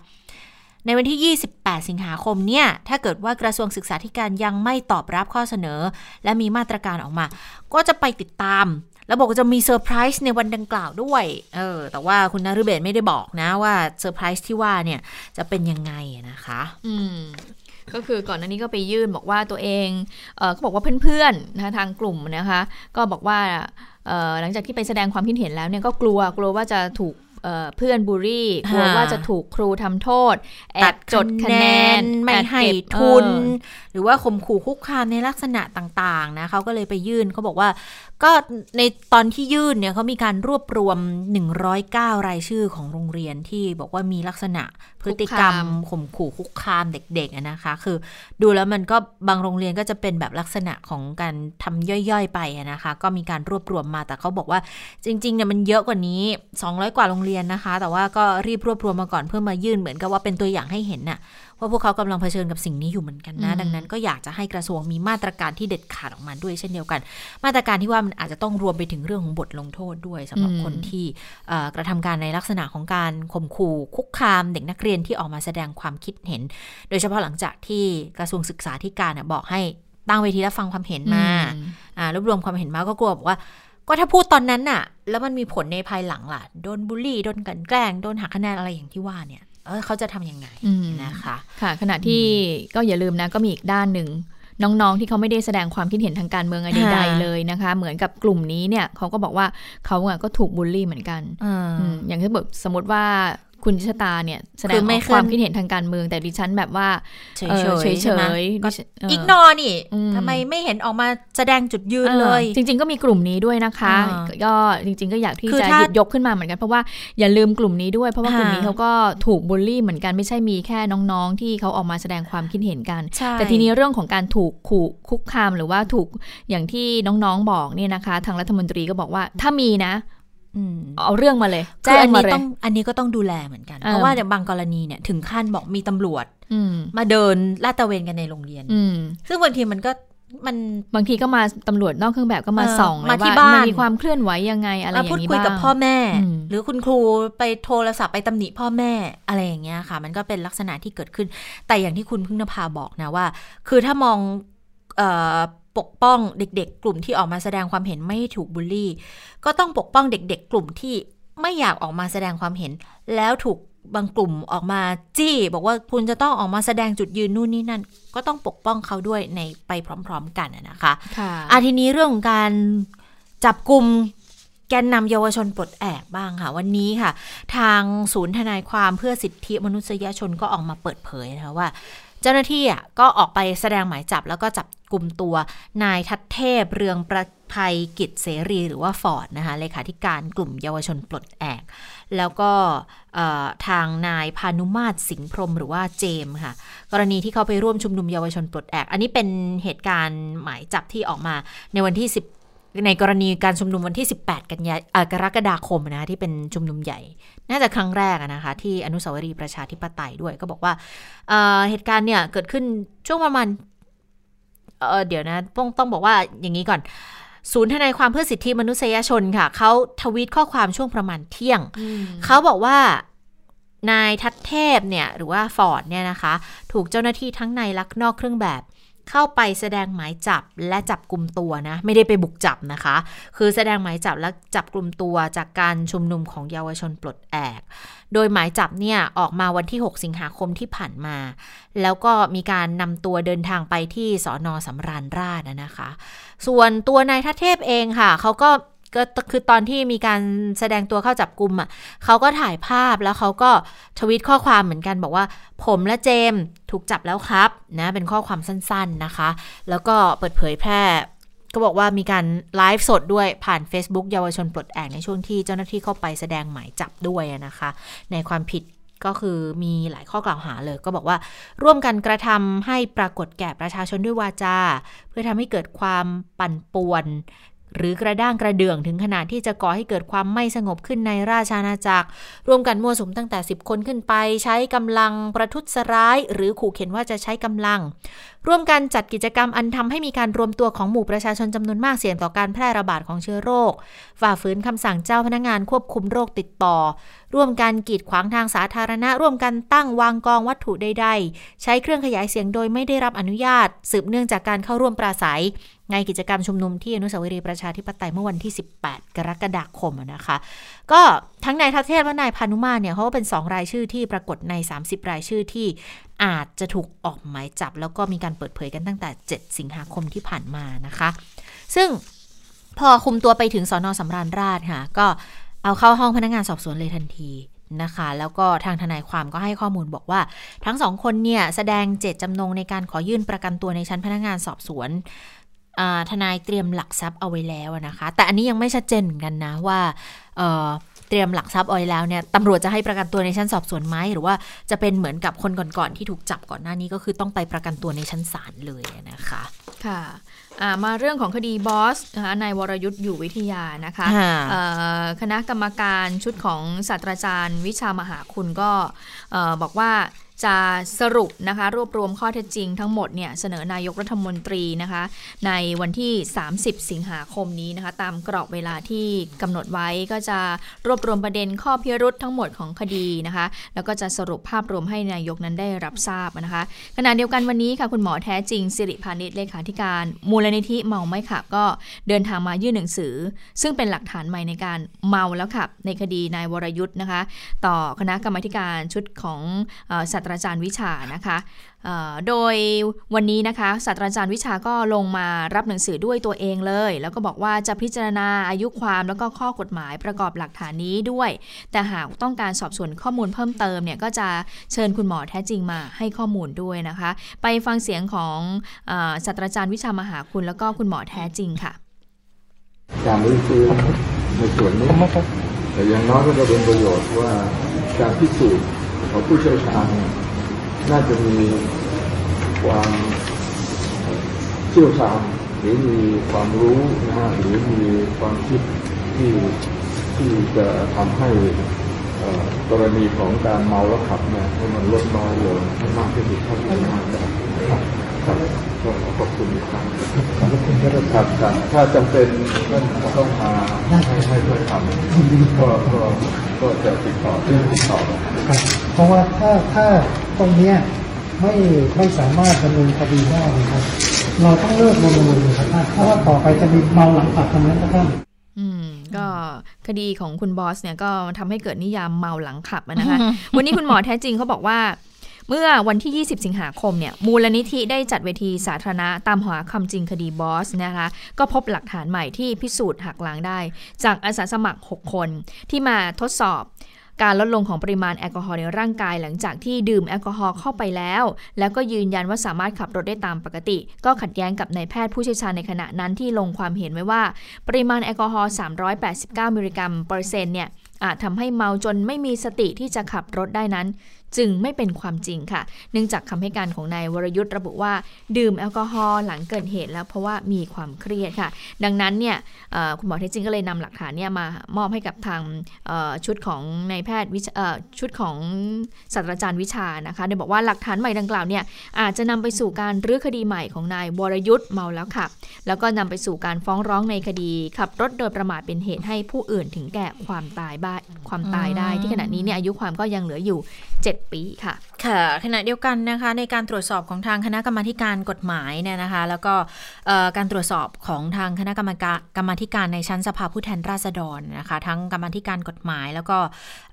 ในวันที่ 28 สิงหาคมเนี่ย ถ้าเกิดว่ากระทรวงศึกษาธิการยังไม่ตอบรับข้อเสนอ และมีมาตรการออกมา ก็จะไปติดตาม แล้วบอกว่าจะมีเซอร์ไพรส์ในวันดังกล่าวด้วย เออ แต่ว่าคุณนฤเบศไม่ได้บอกนะว่าเซอร์ไพรส์ที่ว่าเนี่ยจะเป็นยังไงนะคะ อืมก็คือก่อนหน้านี้ก็ไปยื่นบอกว่าตัวเองเออก็บอกว่าเพื่อนๆนะคะทางกลุ่มนะคะ ก็บอกว่าเอ่อหลังจากที่ไปแสดงความคิดเห็นแล้วเนี่ยก็กลัวกลัวว่าจะถูก เอ่อเพื่อนบูลลี่กลัวค่ะว่าจะถูกครูทำโทษ แอตับดจดคะแนน ไม่แอบให้เก็บทุนเออหรือว่าข่มขู่คุกคามในลักษณะต่างๆนะเขาก็เลยไปยื่นเขาบอกว่า ก็ในตอนที่ยื่นเนี่ยเขามีการรวบรวม 109 รายชื่อของโรงเรียนที่บอกว่ามีลักษณะ พฤติกรรมข่มขู่คุกคามเด็กๆอะนะคะ คือดูแล้วมันก็บางโรงเรียนก็จะเป็นแบบลักษณะของการทำย่อยๆไปอะนะคะ ก็มีการรวบรวมมาแต่เขาบอกว่าจริงๆเนี่ยมันเยอะกว่านี้ 200 กว่าโรงเรียนนะคะ แต่ว่าก็รีบรวบรวมมาก่อนเพื่อมายื่นเหมือนกับว่าเป็นตัวอย่างให้เห็นน่ะ ว่าพวกเขากำลังเผชิญกับสิ่งนี้อยู่เหมือนกันนะอืมดังนั้นก็อยากจะให้กระทรวงมีมาตรการที่เด็ดขาดออกมาด้วยเช่นเดียวกัน มาตรการที่ว่ามันอาจจะต้องรวมไปถึงเรื่องของบทลงโทษด้วยสำหรับอืมคนที่เอ่อกระทำการในลักษณะของการข่มขู่คุกคามเด็กนักเรียนที่ออกมาแสดงความคิดเห็น โดยเฉพาะหลังจากที่กระทรวงศึกษาธิการน่ะบอกให้ตั้งเวทีรับฟังความเห็นมาอืมอ่ารวบรวมความเห็นมาก็กลัวบอกว่าก็ถ้าพูดตอนนั้นน่ะ แล้วมันมีผลในภายหลังล่ะ โดนบูลลี่ โดนกลันแกล้ง โดนหักคะแนนอะไรอย่างที่ว่าเนี่ย เออเขาจะทำยังไงอืมนะคะค่ะ ขณะที่ก็อย่าลืมนะก็มีอีกด้านหนึ่งน้อง ๆ ที่เขาไม่ได้แสดงความคิดเห็นทางการเมืองอะไรใดค่ะๆเลยนะคะ เหมือนกับกลุ่มนี้เนี่ยเขาก็บอกว่าเขาอะก็ถูกบูลลี่เหมือนกันอ่าอืมอย่างที่แบบสมมติว่า คุณชะตาเนี่ยแสดคืงอไม่ออกเคลื่คอนวามคิดเห็นทางการเมืองแต่ดิฉันแบบว่าเฉยเออๆเฉยๆใช่ไหมดิก็ฉันเอออีกนอนี่อืมทำไมไม่เห็นออกมาแสดงจุดยืนเลยออจริง ๆ ก็มีกลุ่มนี้ด้วยนะคะอ่าก็จริง ๆ ก็อยากที่คือจะถ้าหยิบยกขึ้นมาเหมือนกันเพราะว่าอย่าลืมกลุ่มนี้ด้วย เพราะว่ากลุ่มนี้ค่ะเขาก็ถูกบูลลี่เหมือนกันไม่ใช่มีแค่น้องๆ ที่เขาออกมาแสดงความคิดเห็นกันใช่แต่ทีนี้เรื่องของการถูกขู่คุกคามหรือว่าถูกอย่างที่น้องๆบอกเนี่ยนะคะ ทางรัฐมนตรีก็บอกว่าถ้ามีนะอืม เอาเรื่องมาเลยคือแจ้อังนมานี้เลยต้องอันนี้ก็ต้องดูแลเหมือนกันเออเพราะว่าบางกรณีเนี่ยถึงขั้นบอกมีตำรวจอืมมาเดินลาดตระเวนกันในโรงเรียนอืมซึ่งบางทีมันก็มันบางทีก็มาตำรวจนอกเครื่องแบบก็มาเออส่องมาเลยที่ว่าบ้านมันมีความเคลื่อนไหวยังไงอะไรอมาพูย่าดงนี้คุยบ้างกับพ่อแม่อืมหรือคุณครูไปโทรศัพท์ไปตำหนิพ่อแม่อะไรอย่างเงี้ยค่ะ มันก็เป็นลักษณะที่เกิดขึ้น แต่อย่างที่คุณพึ่งนภาบอกนะว่า คือถ้ามองเอ่อ ปกป้องเด็กๆ กลุ่มที่ออกมาแสดงความเห็นไม่ให้ถูกบูลลี่ ก็ต้องปกป้องเด็ก ๆ กลุ่มที่ไม่อยากออกมาแสดงความเห็น แล้วถูกบางกลุ่มออกมาจี้ บอกว่าคุณจะต้องออกมาแสดงจุดยืนนู่นนี่นั่น ก็ต้องปกป้องเขาด้วยในไปพร้อม ๆ กันอะนะคะค่ะอาทีนี้เรื่องของการจับกลุ่มแกกนนำเยาวชนปลดแอกบ้างค่ะ วันนี้ค่ะ ทางศูนย์ทนายความเพื่อสิทธิมนุษยชนก็ออกมาเปิดเผยนะคะว่า เจ้าหน้าที่อะก็ออกไปแสดงหมายจับแล้วก็จับกลุ่มตัวนายทัตเทพเรืองประภัยกิจเสรีหรือว่าฟอร์ดนะคะเลขาธิการกลุ่มเยาวชนปลดแอก แล้วก็ทางนายพานุมาตรสิงห์พรมหรือว่าเจมค่ะ กรณีที่เขาไปร่วมชุมนุมเยาวชนปลดแอก อันนี้เป็นเหตุการณ์หมายจับที่ออกมาในวันที่10 ในกรณีการชุมนุมวันที่ 18 กันยากรกฎาคมนะคะที่เป็นชุมนุมใหญ่ น่าจะครั้งแรกนะคะที่อนุสาวรีย์ประชาธิปไตยด้วยก็บอกว่าเเหตุการณ์เนี่ยเกิดขึ้นช่วงประมาณเเดี๋ยวนะต้องต้องบอกว่าอย่างนี้ก่อนศูนย์ทนายความเพื่อสิทธิมนุษยชนค่ะ เขาทวีตข้อความช่วงประมาณเที่ยง เขาบอกว่านายทัตเทพเนี่ยหรือว่าฟอร์ดเนี่ยนะคะ ถูกเจ้าหน้าที่ทั้งในลักนอกเครื่องแบบ เข้าไปแสดงหมายจับและจับกลุ่มตัวนะ ไม่ได้ไปบุกจับนะคะ คือแสดงหมายจับและจับกลุ่มตัวจากการชุมนุมของเยาวชนปลดแอก โดยหมายจับเนี่ยออกมาวันที่ 6 สิงหาคมที่ผ่านมา แล้วก็มีการนำตัวเดินทางไปที่สอนอสำราญราชนะคะ ส่วนตัวนายทัเทพเองค่ะ เขาก็ ก็คือตอนที่มีการแสดงตัวเข้าจับกลุ่มอะเขาก็ถ่ายภาพแล้วเขาก็ทวิตข้อความเหมือนกันบอกว่า ผมและเจมถูกจับแล้วครับนะเป็นข้อความสั้นๆนะคะ แล้วก็เปิดเผยแพร่ก็บอกว่ามีการไลฟ์สดด้วยผ่าน Facebook เยาวชนปลดแอกในช่วงที่เจ้าหน้าที่เข้าไปแสดงหมายจับด้วยนะคะ ในความผิดก็คือมีหลายข้อกล่าวหาเลย ก็บอกว่าร่วมกันกระทำให้ปรากฏแก่ประชาชนด้วยวาจา เพื่อทำให้เกิดความปั่นป่วน หรือกระด้างกระเดื่องถึงขนาดที่จะก่อให้เกิดความไม่สงบขึ้นในราชอาณาจักร รวมกันมั่วสุมตั้งแต่ 10 คนขึ้นไป ใช้กำลังประทุษร้าย หรือขู่เข็นว่าจะใช้กำลัง ร่วมกันจัดกิจกรรมอันทำให้มีการรวมตัวของหมู่ประชาชนจำนวนมากเสี่ยงต่อการแพร่ระบาดของเชื้อโรคฝ่าฝืนคำสั่งเจ้าพนักงานควบคุมโรคติดต่อ ร่วมกันกีดขวางทางสาธารณะ ร่วมกันตั้งวางกองวัตถุใดๆ ใช้เครื่องขยายเสียงโดยไม่ได้รับอนุญาต สืบเนื่องจากการเข้าร่วมปราศัยในกิจกรรมชุมนุมที่อนุสาวรีย์ประชาธิปไตยเมื่อวันที่ 18 กรกฎาคมนะคะ ก็ทั้งนายทัเทศและนายพานุมาเนี่ยเขาก็เป็น 2 รายชื่อที่ปรากฏใน 30 รายชื่อที่อาจจะถูกออกหมายจับ แล้วก็มีการเปิดเผยกันตั้งแต่ 7 สิงหาคมที่ผ่านมานะคะ ซึ่งพอคุมตัวไปถึงสอนอสำราญราชค่ะก็ เอาเข้าห้องพนักงานสอบสวนเลยทันทีนะคะ แล้วก็ทางทนายความก็ให้ข้อมูลบอกว่า ทั้งสองคนเนี่ยแสดงเจตจำนงในการขอยื่นประกันตัวในชั้นพนักงานสอบสวนทนายเตรียมหลักทรัพย์เอาไว้แล้วนะคะ แต่อันนี้ยังไม่ชัดเจนเหมือนกันนะว่าเตรียมหลักทรัพย์เอาไว้แล้วเนี่ยตำรวจจะให้ประกันตัวในชั้นสอบสวนไหมหรือว่าจะเป็นเหมือนกับคนก่อนๆที่ถูกจับก่อนหน้านี้ก็คือต้องไปประกันตัวในชั้นศาลเลยนะคะ ค่ะ มาเรื่องของคดีบอสนะคะนายวรยุทธ์อยู่วิทยานะคะคณะกรรมการชุดของศาสตราจารย์วิชามหาคุณก็บอกว่า จะสรุปนะคะรวบรวมข้อเท็จจริงทั้งหมดเนี่ยเสนอนายกรัฐมนตรีนะคะ ในวันที่ 30 สิงหาคมนี้นะคะ ตามกรอบเวลาที่กำหนดไว้ก็จะรวบรวมประเด็นข้อพิรุษทั้งหมดของคดีนะคะ แล้วก็จะสรุปภาพรวมให้นายกนั้นได้รับทราบนะคะขณะเดียวกันวันนี้ค่ะคุณหมอแท้จริงสิริพานิชเลขาธิการ มูลนิธิเมาไม่ขับ ก็เดินทางมายื่นหนังสือ ซึ่งเป็นหลักฐานใหม่ในการเมาแล้วขับ ในคดีนายวรยุทธ์นะคะ ต่อคณะกรรมการชุดของสัตราจารย์วิชานะคะโดยวันนี้นะคะศาสตราจารย์วิชาก็ลงมารับหนังสือด้วยตัวเองเลย แล้วก็บอกว่าจะพิจารณาอายุความแล้วก็ข้อกฎหมายประกอบหลักฐานนี้ด้วย แต่หากต้องการสอบสวนข้อมูลเพิ่มเติมเนี่ยก็จะเชิญคุณหมอแท้จริงมาให้ข้อมูลด้วยนะคะ ไปฟังเสียงของศาสตราจารย์วิชามหาคุณ แล้วก็คุณหมอแท้จริงค่ะการรื้อฟื้นในส่วนนี้แต่อย่างน้อยก็จะเป็นประโยชน์ว่าการพิสูจน์ ของผู้เชี่ยวชาญน่าจะมีความเชี่ยวชาญหรือมีความรู้นะฮะหรือมีความคิดที่ที่จะทำให้กรณีของการเมาแล้วขับเนี่ยให้มันลดน้อยลงให้มากที่สุดเท่าที่จะทำได้ ขอบคุณครับขอบคุณครับครับถ้าจำเป็นก็ต้องมาให้ให้ช่วยทำก็ก็ก็จะติดต่อเรื่องติดต่อเพราะว่าถ้าถ้าตรงเนี้ยไม่ไม่สามารถดำเนินคดีได้นะครับ เราต้องเลิกดำเนินเลยครับเพราะว่าต่อไปจะมีเมาหลังตัดตรงนั้นนะครับอืมก็คดีของคุณบอสเนี่ยก็ทำให้เกิดนิยามเมาหลังขับนะคะ วันนี้คุณหมอแท้จริงเขาบอกว่า เมื่อวันที่ 20 สิงหาคมเนี่ยมูลนิธิได้จัดเวทีสาธารณะตามหาคำจริงคดีบอสนะคะก็พบหลักฐานใหม่ที่พิสูจน์หักล้างได้ จากอาสาสมัคร 6 คนที่มาทดสอบการลดลงของปริมาณแอลกอฮอล์ในร่างกายหลังจากที่ดื่มแอลกอฮอล์เข้าไปแล้ว แล้วก็ยืนยันว่าสามารถขับรถได้ตามปกติ ก็ขัดแย้งกับนายแพทย์ผู้เชี่ยวชาญในขณะนั้นที่ลงความเห็นไว้ว่า ปริมาณแอลกอฮอล์ 389 มิลลิกรัมเปอร์เซ็นต์เนี่ยอาจทำให้เมาจนไม่มีสติที่จะขับรถได้นั้น จึงไม่เป็นความจริงค่ะ เนื่องจากคำให้การของนายวรยุทธ์ระบุว่า ดื่มแอลกอฮอล์หลังเกิดเหตุแล้วเพราะว่ามีความเครียดค่ะ ดังนั้นเนี่ยคุณหมอเทจริงก็เลยนำหลักฐานเนี่ยมามอบให้กับทางชุดของนายแพทย์ชุดของศาสตราจารย์วิชานะคะโดยบอกว่าหลักฐานใหม่ดังกล่าวเนี่ยอาจจะนำไปสู่การรื้อคดีใหม่ของนายวรยุทธ์เมาแล้วขับ แล้วก็นำไปสู่การฟ้องร้องในคดีขับรถโดยประมาทเป็นเหตุให้ผู้อื่นถึงแก่ความตายบ้าความตายได้ที่ขณะนี้เนี่ยอายุความก็ยังเหลืออยู่ 7ปีค่ะ ค่ะ ขณะเดียวกันนะคะ ในการตรวจสอบของทางคณะกรรมาธิการกฎหมายเนี่ยนะคะ แล้วก็เอ่อการตรวจสอบของทางคณะกรรมการกรรมาธิการในชั้นสภาผู้แทนราษฎรนะคะ ทั้งกรรมาธิการกฎหมาย แล้วก็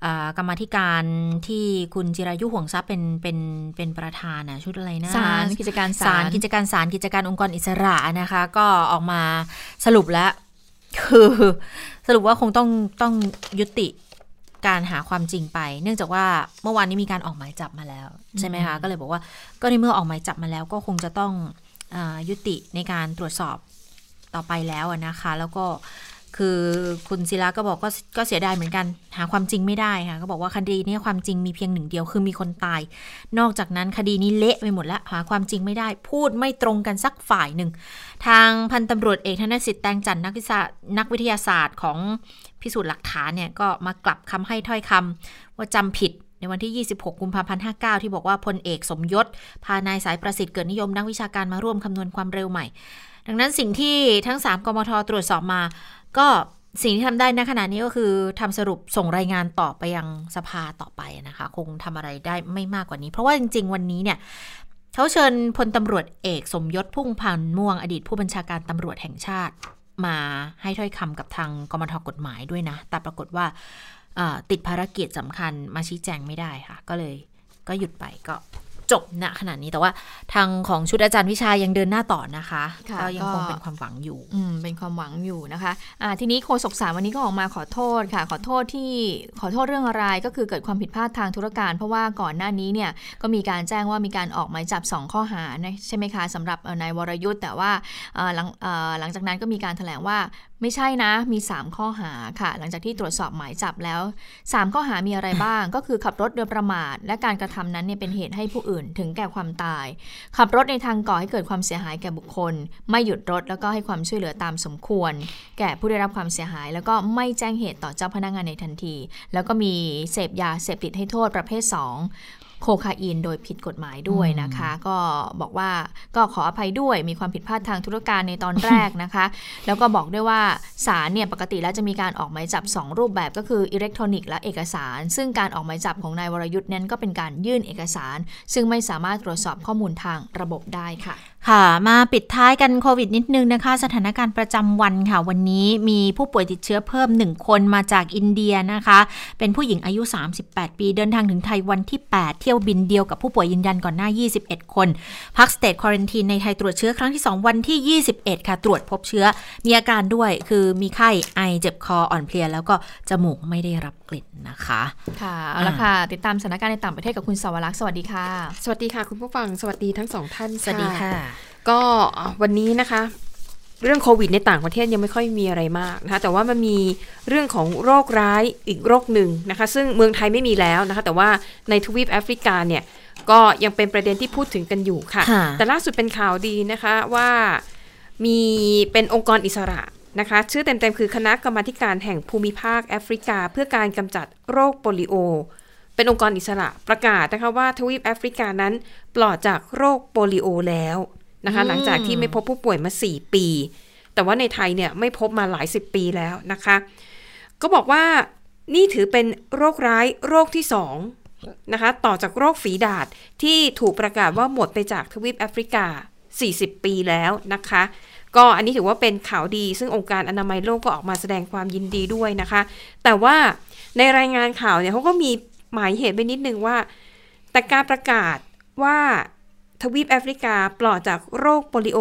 เอ่อกรรมาธิการที่คุณจิรายุห่วงทรัพย์เป็นเป็นเป็นประธานนะชุดอะไรนะศาลกิจการศาลศาลกิจการศาลกิจการองค์กรอิสระนะคะ ก็ออกมาสรุปแล้วคือสรุปว่าคงต้องต้องยุติ การหาความจริงไป เนื่องจากว่าเมื่อวานนี้มีการออกหมายจับมาแล้ว ใช่ไหมคะ ก็เลยบอกว่าก็ในเมื่อออกหมายจับมาแล้วก็คงจะต้องอายุติในการตรวจสอบต่อไปแล้วอะนะคะ แล้วก็คือคุณศิลาก็บอกก็ก็เสียดายเหมือนกัน หาความจริงไม่ได้ค่ะก็บอกว่าคดีนี้ความจริงมีเพียงหนึ่งเดียวคือมีคนตาย นอกจากนั้นคดีนี้เละไปหมดแล้วหาความจริงไม่ได้ พูดไม่ตรงกันสักฝ่ายหนึ่ง ทางพันตำรวจเอกธนสิทธิ์แตงจันทร์นักวิชานักวิทยาศาสตร์ของ พิสูจน์หลักฐานเนี่ยก็มากลับคำให้ถ้อยคำว่าจำผิดในวันที่ 26 กุมภาพันธ์ 59 ที่บอกว่าพลเอกสมยศ พานายสายประสิทธิ์เกิดนิยมนักวิชาการมาร่วมคำนวณความเร็วใหม่ ดังนั้นสิ่งที่ทั้ง 3กมทตรวจสอบมา ก็สิ่งที่ทำได้ในขณะนี้ก็คือทำสรุปส่งรายงานต่อไปยังสภาต่อไปนะคะ คงทำอะไรได้ไม่มากกว่านี้ เพราะว่าจริง ๆ วันนี้เนี่ยเขาเชิญพลตำรวจเอกสมยศพุ่งพันม่วงอดีตผู้บัญชาการตำรวจแห่งชาติ มาให้ถ้อยคำกับทางกรมทกฎหมายด้วยนะ แต่ปรากฏว่าติดภารกิจสำคัญมาชี้แจงไม่ได้ค่ะ ก็เลยก็หยุดไปก็ จบณขณะนี้แต่ว่าทางของชุดอาจารย์วิชายังเดินหน้าต่อนะคะค่ะก็ยังคงก็เป็นความหวังอยู่อืมเป็นความหวังอยู่นะคะอ่าทีนี้โฆษกศาลวันนี้ก็ออกมาขอโทษค่ะ ขอโทษที่ขอโทษเรื่องอะไรก็คือเกิดความผิดพลาดทางธุรการ เพราะว่าก่อนหน้านี้เนี่ยก็มีการแจ้งว่ามีการออกหมายจับ 2 ข้อหานะใช่ไหมคะสำหรับเอ่อนายวรยุทธ์แต่ว่าเอ่อหลังเอ่อหลังจากนั้นก็มีการแถลงว่า ไม่ใช่นะ มี 3 ข้อหาค่ะ หลังจากที่ตรวจสอบหมายจับแล้ว 3 ข้อหามีอะไรบ้าง ก็คือขับรถโดยประมาท และการกระทำนั้นเนี่ยเป็นเหตุให้ผู้อื่นถึงแก่ความตาย ขับรถในทางก่อให้เกิดความเสียหายแก่บุคคล ไม่หยุดรถแล้วก็ให้ความช่วยเหลือตามสมควร แก่ผู้ได้รับความเสียหาย แล้วก็ไม่แจ้งเหตุต่อเจ้าพนักงานในทันที แล้วก็มีเสพยาเสพติดให้โทษประเภท 2 โคคาอีนโดยผิดกฎหมายด้วยนะคะ ก็บอกว่าก็ขออภัยด้วยมีความผิดพลาดทางธุรการในตอนแรกนะคะ แล้วก็บอกด้วยว่าศาลเนี่ยปกติแล้วจะมีการออกหมายจับ 2 รูปแบบก็คืออิเล็กทรอนิกส์และเอกสาร ซึ่งการออกหมายจับของนายวรยุทธ์นั้นก็เป็นการยื่นเอกสาร ซึ่งไม่สามารถตรวจสอบข้อมูลทางระบบได้ค่ะ ค่ะมาปิดท้ายกันโควิดนิดนึงนะคะ สถานการณ์ประจำวันค่ะ วันนี้มีผู้ป่วยติดเชื้อเพิ่ม 1 คนมาจากอินเดียนะคะ เป็นผู้หญิงอายุ 38 ปีเดินทางถึงไทยวันที่ 8 เที่ยวบินเดียวกับผู้ป่วยยืนยันก่อนหน้า 21 คน พักสเตทควอรันทีนในไทยตรวจเชื้อครั้งที่ 2 วันที่ 21 ค่ะ ตรวจพบเชื้อ มีอาการด้วยคือมีไข้ไอเจ็บคออ่อนเพลีย แล้วก็จมูกไม่ได้รับกลิ่นนะคะค่ะเอาละค่ะ ติดตามสถานการณ์ในต่างประเทศกับคุณสวรักษ์สวัสดีค่ะ สวัสดีค่ะ คุณผู้ฟังสวัสดีทั้งสองท่านสวัสดีค่ะ ก็อะวันนี้นะคะ เรื่องโควิดในต่างประเทศยังไม่ค่อยมีอะไรมากนะคะแต่ว่ามันมีเรื่องของโรคร้ายอีกโรคหนึ่งนะคะ ซึ่งเมืองไทยไม่มีแล้วนะคะ แต่ว่าในทวีปแอฟริกาเนี่ยก็ยังเป็นประเด็นที่พูดถึงกันอยู่ค่ะค่ะแต่ล่าสุดเป็นข่าวดีนะคะว่ามีเป็นองค์กรอิสระนะคะ ชื่อเต็มๆคือคณะกรรมาธิการแห่งภูมิภาคแอฟริกา เพื่อการกำจัดโรคโปลิโอ เป็นองค์กรอิสระประกาศนะคะว่าทวีปแอฟริกานั้นปลอดจากโรคโปลิโอแล้ว นะคะอืมหลังจากที่ไม่พบผู้ป่วยมา 4 ปี แต่ว่าในไทยเนี่ยไม่พบมาหลายสิบปีแล้วนะคะ ก็บอกว่านี่ถือเป็นโรคร้ายโรคที่สองนะคะ ต่อจากโรคฝีดาษที่ถูกประกาศว่าหมดไปจากทวีปแอฟริกา 40 ปีแล้วนะคะ ก็อันนี้ถือว่าเป็นข่าวดี ซึ่งองค์การอนามัยโลกก็ออกมาแสดงความยินดีด้วยนะคะ แต่ว่าในรายงานข่าวเนี่ยเขาก็มีหมายเหตุไปนิดนึงว่าจแต่การประกาศว่า ทวีปแอฟริกาปลอดจากโรคโปลิโอ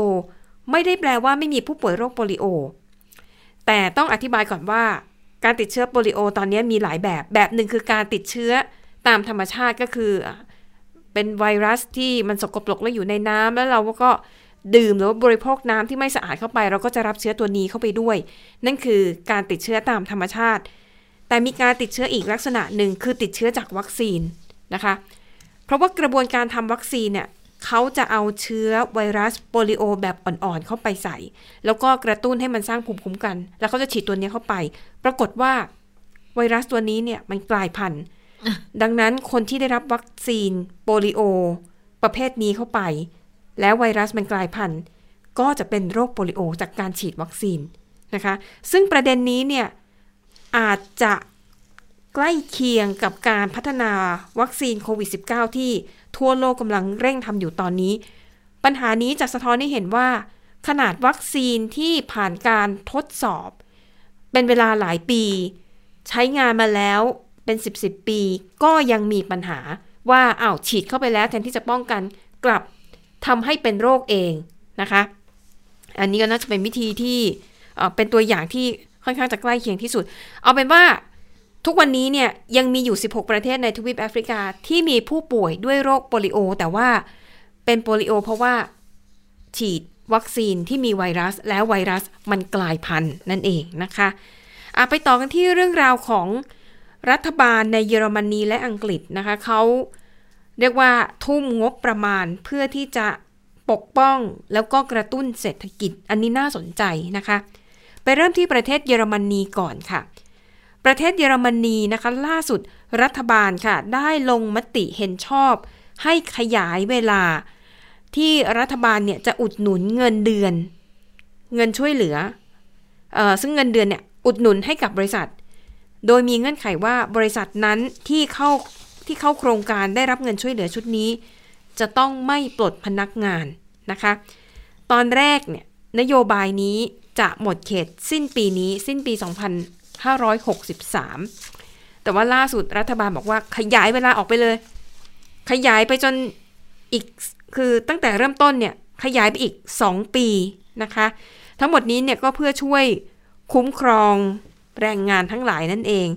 ไม่ได้แปลว่าไม่มีผู้ป่วยโรคโปลิโอ แต่ต้องอธิบายก่อนว่า การติดเชื้อโปลิโอตอนนี้มีหลายแบบ แบบหนึ่งคือการติดเชื้อตามธรรมชาติก็คือ เป็นไวรัสที่มันสกปรกแล้วอยู่ในน้ำแล้วเราก็ดื่มหรือว่าบริโภคน้ำที่ไม่สะอาดเข้าไป เราก็จะรับเชื้อตัวนี้เข้าไปด้วย นั่นคือการติดเชื้อตามธรรมชาติ แต่มีการติดเชื้ออีกลักษณะหนึ่งคือติดเชื้อจากวัคซีนนะคะ เพราะว่ากระบวนการทำวัคซีนเนี่ย เขาจะเอาเชื้อไวรัสโปลิโอแบบอ่อนๆเข้าไปใส่ แล้วก็กระตุ้นให้มันสร้างภูมิคุ้มกัน แล้วเขาจะฉีดตัวนี้เข้าไป ปรากฏว่าไวรัสตัวนี้เนี่ยมันกลายพันธุ์ดังนั้นคนที่ได้รับวัคซีนโปลิโอ ประเภทนี้เข้าไป แล้วไวรัสมันกลายพันธุ์ ก็จะเป็นโรคโปลิโอจากการฉีดวัคซีนนะคะ ซึ่งประเด็นนี้เนี่ยอาจจะใกล้เคียงกับการพัฒนาวัคซีนโควิด -19 ที่ ทั่วโลกกำลังเร่งทำอยู่ตอนนี้ ปัญหานี้จะสะท้อนให้เห็นว่า ขนาดวัคซีนที่ผ่านการทดสอบ เป็นเวลาหลายปี ใช้งานมาแล้วเป็น 10บสปี ก็ยังมีปัญหาว่าอ้าวฉีดเข้าไปแล้วแทนที่จะป้องกันกลับทำให้เป็นโรคเองนะคะ อันนี้ก็น่าจะเป็นวิธีที่เป็นตัวอย่างที่ค่อนข้างจะใกล้เคียงที่สุด เอาเป็นว่า ทุกวันนี้เนี่ยยังมีอยู่ 16 ประเทศในทวีปแอฟริกาที่มีผู้ป่วยด้วยโรคโปลิโอ แต่ว่าเป็นโปลิโอ เพราะว่าฉีดวัคซีนที่มีไวรัส แล้วไวรัสมันกลายพันธุ์นั่นเองนะคะอะไปต่อกันที่เรื่องราวของรัฐบาลในเยอรมนีและอังกฤษนะคะเขาเรียกว่าทุ่มงบประมาณเพื่อที่จะปกป้องแล้วก็กระตุ้นเศรษฐกิจอันนี้น่าสนใจนะคะ ไปเริ่มที่ประเทศเยอรมนีก่อนค่ะ ประเทศเยอรมนีนะคะล่าสุดรัฐบาลค่ะ ได้ลงมติเห็นชอบ ให้ขยายเวลา ที่รัฐบาลเนี่ยจะอุดหนุนเงินเดือน เงินช่วยเหลือออซึ่งเงินเดือนเนี่ยอุดหนุนให้กับบริษัท โดยมีเงื่อนไขว่าบริษัทนั้นที่เข้าที่เข้าโครงการได้รับเงินช่วยเหลือชุดนี้ จะต้องไม่ปลดพนักงานนะคะ ตอนแรกเนี่ยนโยบายนี้จะหมดเขตสิ้นปีนี้สิ้นปี 2563 แต่ว่าล่าสุดรัฐบาลบอกว่าขยายเวลาออกไปเลย ขยายไปจนอีกคือตั้งแต่เริ่มต้นเนี่ยขยายไปอีก 2 ปีนะคะ ทั้งหมดนี้เนี่ยก็เพื่อช่วยคุ้มครองแรงงานทั้งหลายนั่นเอง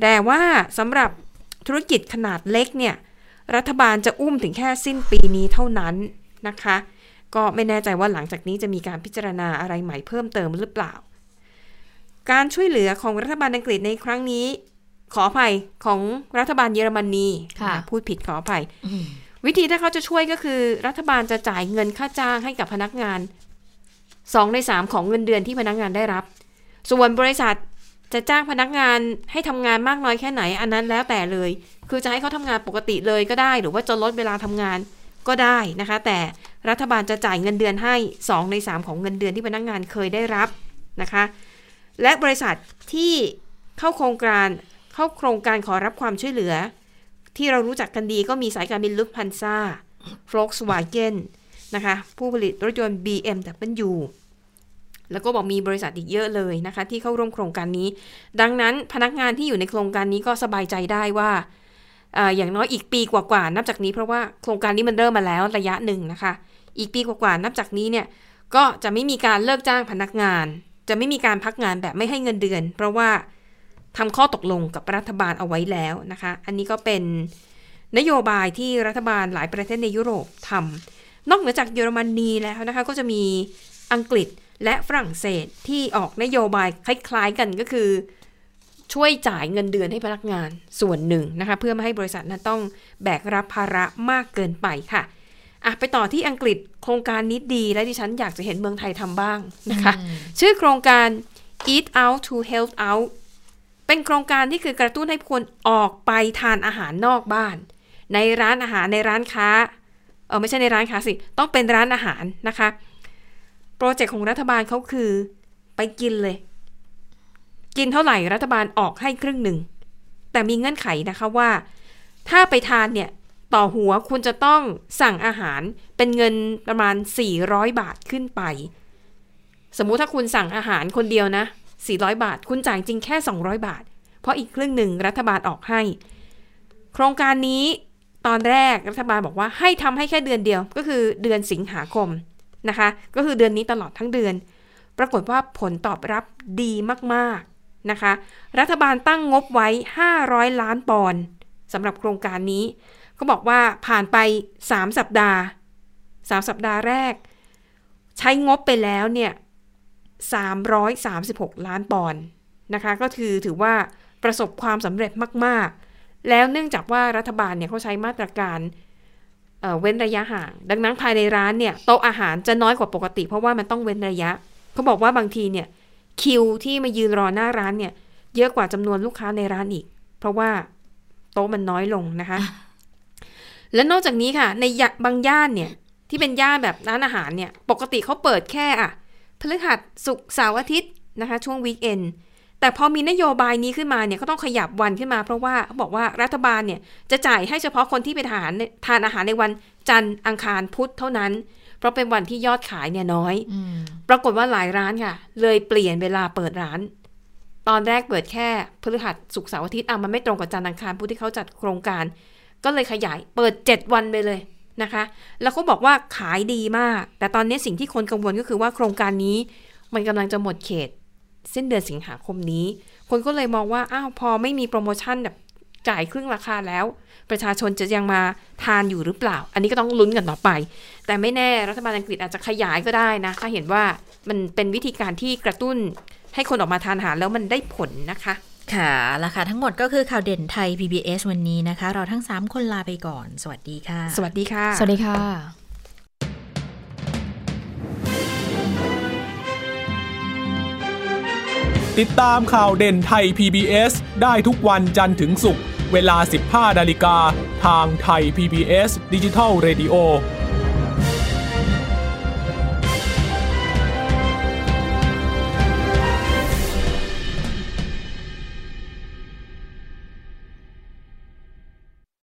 แต่ว่าสำหรับธุรกิจขนาดเล็กเนี่ยรัฐบาลจะอุ้มถึงแค่สิ้นปีนี้เท่านั้นนะคะ ก็ไม่แน่ใจว่าหลังจากนี้จะมีการพิจารณาอะไรใหม่เพิ่มเติมหรือเปล่า การช่วยเหลือของรัฐบาลอังกฤษในครั้งนี้ ขออภัยของรัฐบาลเยอรมนีค่ะพูดผิดขออภัย วิธีถ้าเขาจะช่วยก็คือ รัฐบาลจะจ่ายเงินค่าจ้างให้กับพนักงานสองในสามของเงินเดือนที่พนักงานได้รับ ส่วนบริษัทจะจ้างพนักงานให้ทำงานมากน้อยแค่ไหน อันนั้นแล้วแต่เลย คือจะให้เขาทำงานปกติเลยก็ได้ หรือว่าจะลดเวลาทำงานก็ได้นะคะ แต่รัฐบาลจะจ่ายเงินเดือนให้ 2 ใน 3 ของเงินเดือนที่พนักงานเคยได้รับนะคะ และบริษัทที่เข้าโครงการเข้าโครงการขอรับความช่วยเหลือ ที่เรารู้จักกันดีก็มีสายการบินลุฟพันซ่า Volkswagen นะคะ ผู้ผลิตรถยนต์ BMW แล้วก็บอกมีบริษัทอีกเยอะเลยนะคะ ที่เข้าร่วมโครงการนี้ ดังนั้นพนักงานที่อยู่ในโครงการนี้ก็สบายใจได้ว่าอออย่างน้อยอีกปีกว่าๆนับจากนี้เพราะว่าโครงการนี้มันเริ่มมาแล้วระยะหนึ่งนะคะ อีกปีกว่าๆนับจากนี้เนี่ยก็จะไม่มีการเลิกจ้างพนักงาน จะไม่มีการพักงานแบบไม่ให้เงินเดือน เพราะว่าทำข้อตกลงกับรัฐบาลเอาไว้แล้วนะคะ อันนี้ก็เป็นนโยบายที่รัฐบาลหลายประเทศในยุโรปทำนอกเหนือจากเยอรมนีแล้วนะคะ ก็จะมีอังกฤษและฝรั่งเศสที่ออกนโยบายคล้าย ๆกันก็คือ ช่วยจ่ายเงินเดือนให้พนักงานส่วนหนึ่งนะคะ เพื่อไม่ให้บริษัทนั้นต้องแบกรับภาระมากเกินไปค่ะ อะไปต่อที่อังกฤษโครงการนี้ดี และดิฉันอยากจะเห็นเมืองไทยทำบ้างนะคะ ชื่อโครงการ Eat Out to Health Out เป็นโครงการที่คือกระตุ้นให้คนออกไปทานอาหารนอกบ้าน ในร้านอาหารในร้านค้าเออไม่ใช่ในร้านค้าสิ ต้องเป็นร้านอาหารนะคะ โปรเจกต์ของรัฐบาลเขาคือไปกินเลย กินเท่าไหร่รัฐบาลออกให้ครึ่งหนึ่ง แต่มีเงื่อนไขนะคะว่า ถ้าไปทานเนี่ย ต่อหัวคุณจะต้องสั่งอาหารเป็นเงินประมาณ 400 บาทขึ้นไป สมมุติถ้าคุณสั่งอาหารคนเดียวนะ 400 บาท คุณจ่ายจริงแค่ 200 บาท เพราะอีกครึ่งหนึ่งรัฐบาลออกให้ โครงการนี้ตอนแรกรัฐบาลบอกว่าให้ทำให้แค่เดือนเดียว ก็คือเดือนสิงหาคมนะคะ ก็คือเดือนนี้ตลอดทั้งเดือน ปรากฏว่าผลตอบรับดีมากๆนะคะ รัฐบาลตั้งงบไว้ 500 ล้านปอนด์สำหรับโครงการนี้ ก็บอกว่าผ่านไป 3 สัปดาห์ 3 สัปดาห์แรก ใช้งบไปแล้วเนี่ย336 ล้านปอนด์นะคะ ก็คือถือว่าประสบความสำเร็จมาก ๆ แล้วเนื่องจากว่ารัฐบาลเนี่ยเขาใช้มาตรการเเว้นระยะห่าง ดังนั้นภายในร้านเนี่ยโต๊ะอาหารจะน้อยกว่าปกติ เพราะว่ามันต้องเว้นระยะ เขาบอกว่าบางทีเนี่ยคิวที่มายืนรอหน้าร้านเนี่ยเยอะกว่าจำนวนลูกค้าในร้านอีก เพราะว่าโต๊ะมันน้อยลงนะคะ และนอกจากนี้ค่ะ ในบางย่านเนี่ยที่เป็นย่านแบบร้านอาหารเนี่ย ปกติเขาเปิดแค่อะพฤหัสศุกร์เสาร์อาทิตย์นะคะ ช่วงวีคเอนแต่พอมีนโยบายนี้ขึ้นมาเนี่ยก็ต้องขยับวันขึ้นมา เพราะว่าเขาบอกว่ารัฐบาลเนี่ยจะจ่ายให้เฉพาะคนที่ไปทานทานอาหารในวันจันทร์อังคารพุธเท่านั้น เพราะเป็นวันที่ยอดขายเนี่ยน้อยปรากฏว่าหลายร้านค่ะ เลยเปลี่ยนเวลาเปิดร้าน ตอนแรกเปิดแค่พฤหัสศุกร์เสาร์อาทิตย์อะมันไม่ตรงกับจันทร์อังคารพุธที่เขาจัดโครงการ ก็เลยขยายเปิด 7 วันไปเลยนะคะ แล้วเขาบอกว่าขายดีมาก แต่ตอนนี้สิ่งที่คนกังวลก็คือว่าโครงการนี้มันกำลังจะหมดเขตเส้นเดือนสิงหาคมนี้ คนก็เลยมองว่าอ้าวพอไม่มีโปรโมชั่นแบบจ่ายครึ่งราคาแล้ว ประชาชนจะยังมาทานอยู่หรือเปล่า อันนี้ก็ต้องลุ้นกันต่อไป แต่ไม่แน่รัฐบาลอังกฤษอาจจะขยายก็ได้นะ ถ้าเห็นว่ามันเป็นวิธีการที่กระตุ้นให้คนออกมาทานอาหารแล้วมันได้ผลนะคะ ค่ะแล้วค่ะทั้งหมดก็คือข่าวเด่นไทย PBS วันนี้นะคะ เราทั้ง 3 คนลาไปก่อน สวัสดีค่ะ สวัสดีค่ะ สวัสดีค่ะ ติดตามข่าวเด่นไทย PBS ได้ทุกวันจันทร์ถึงศุกร์เวลา 15นาฬิกาทางไทย PBS ดิจิทัล Radio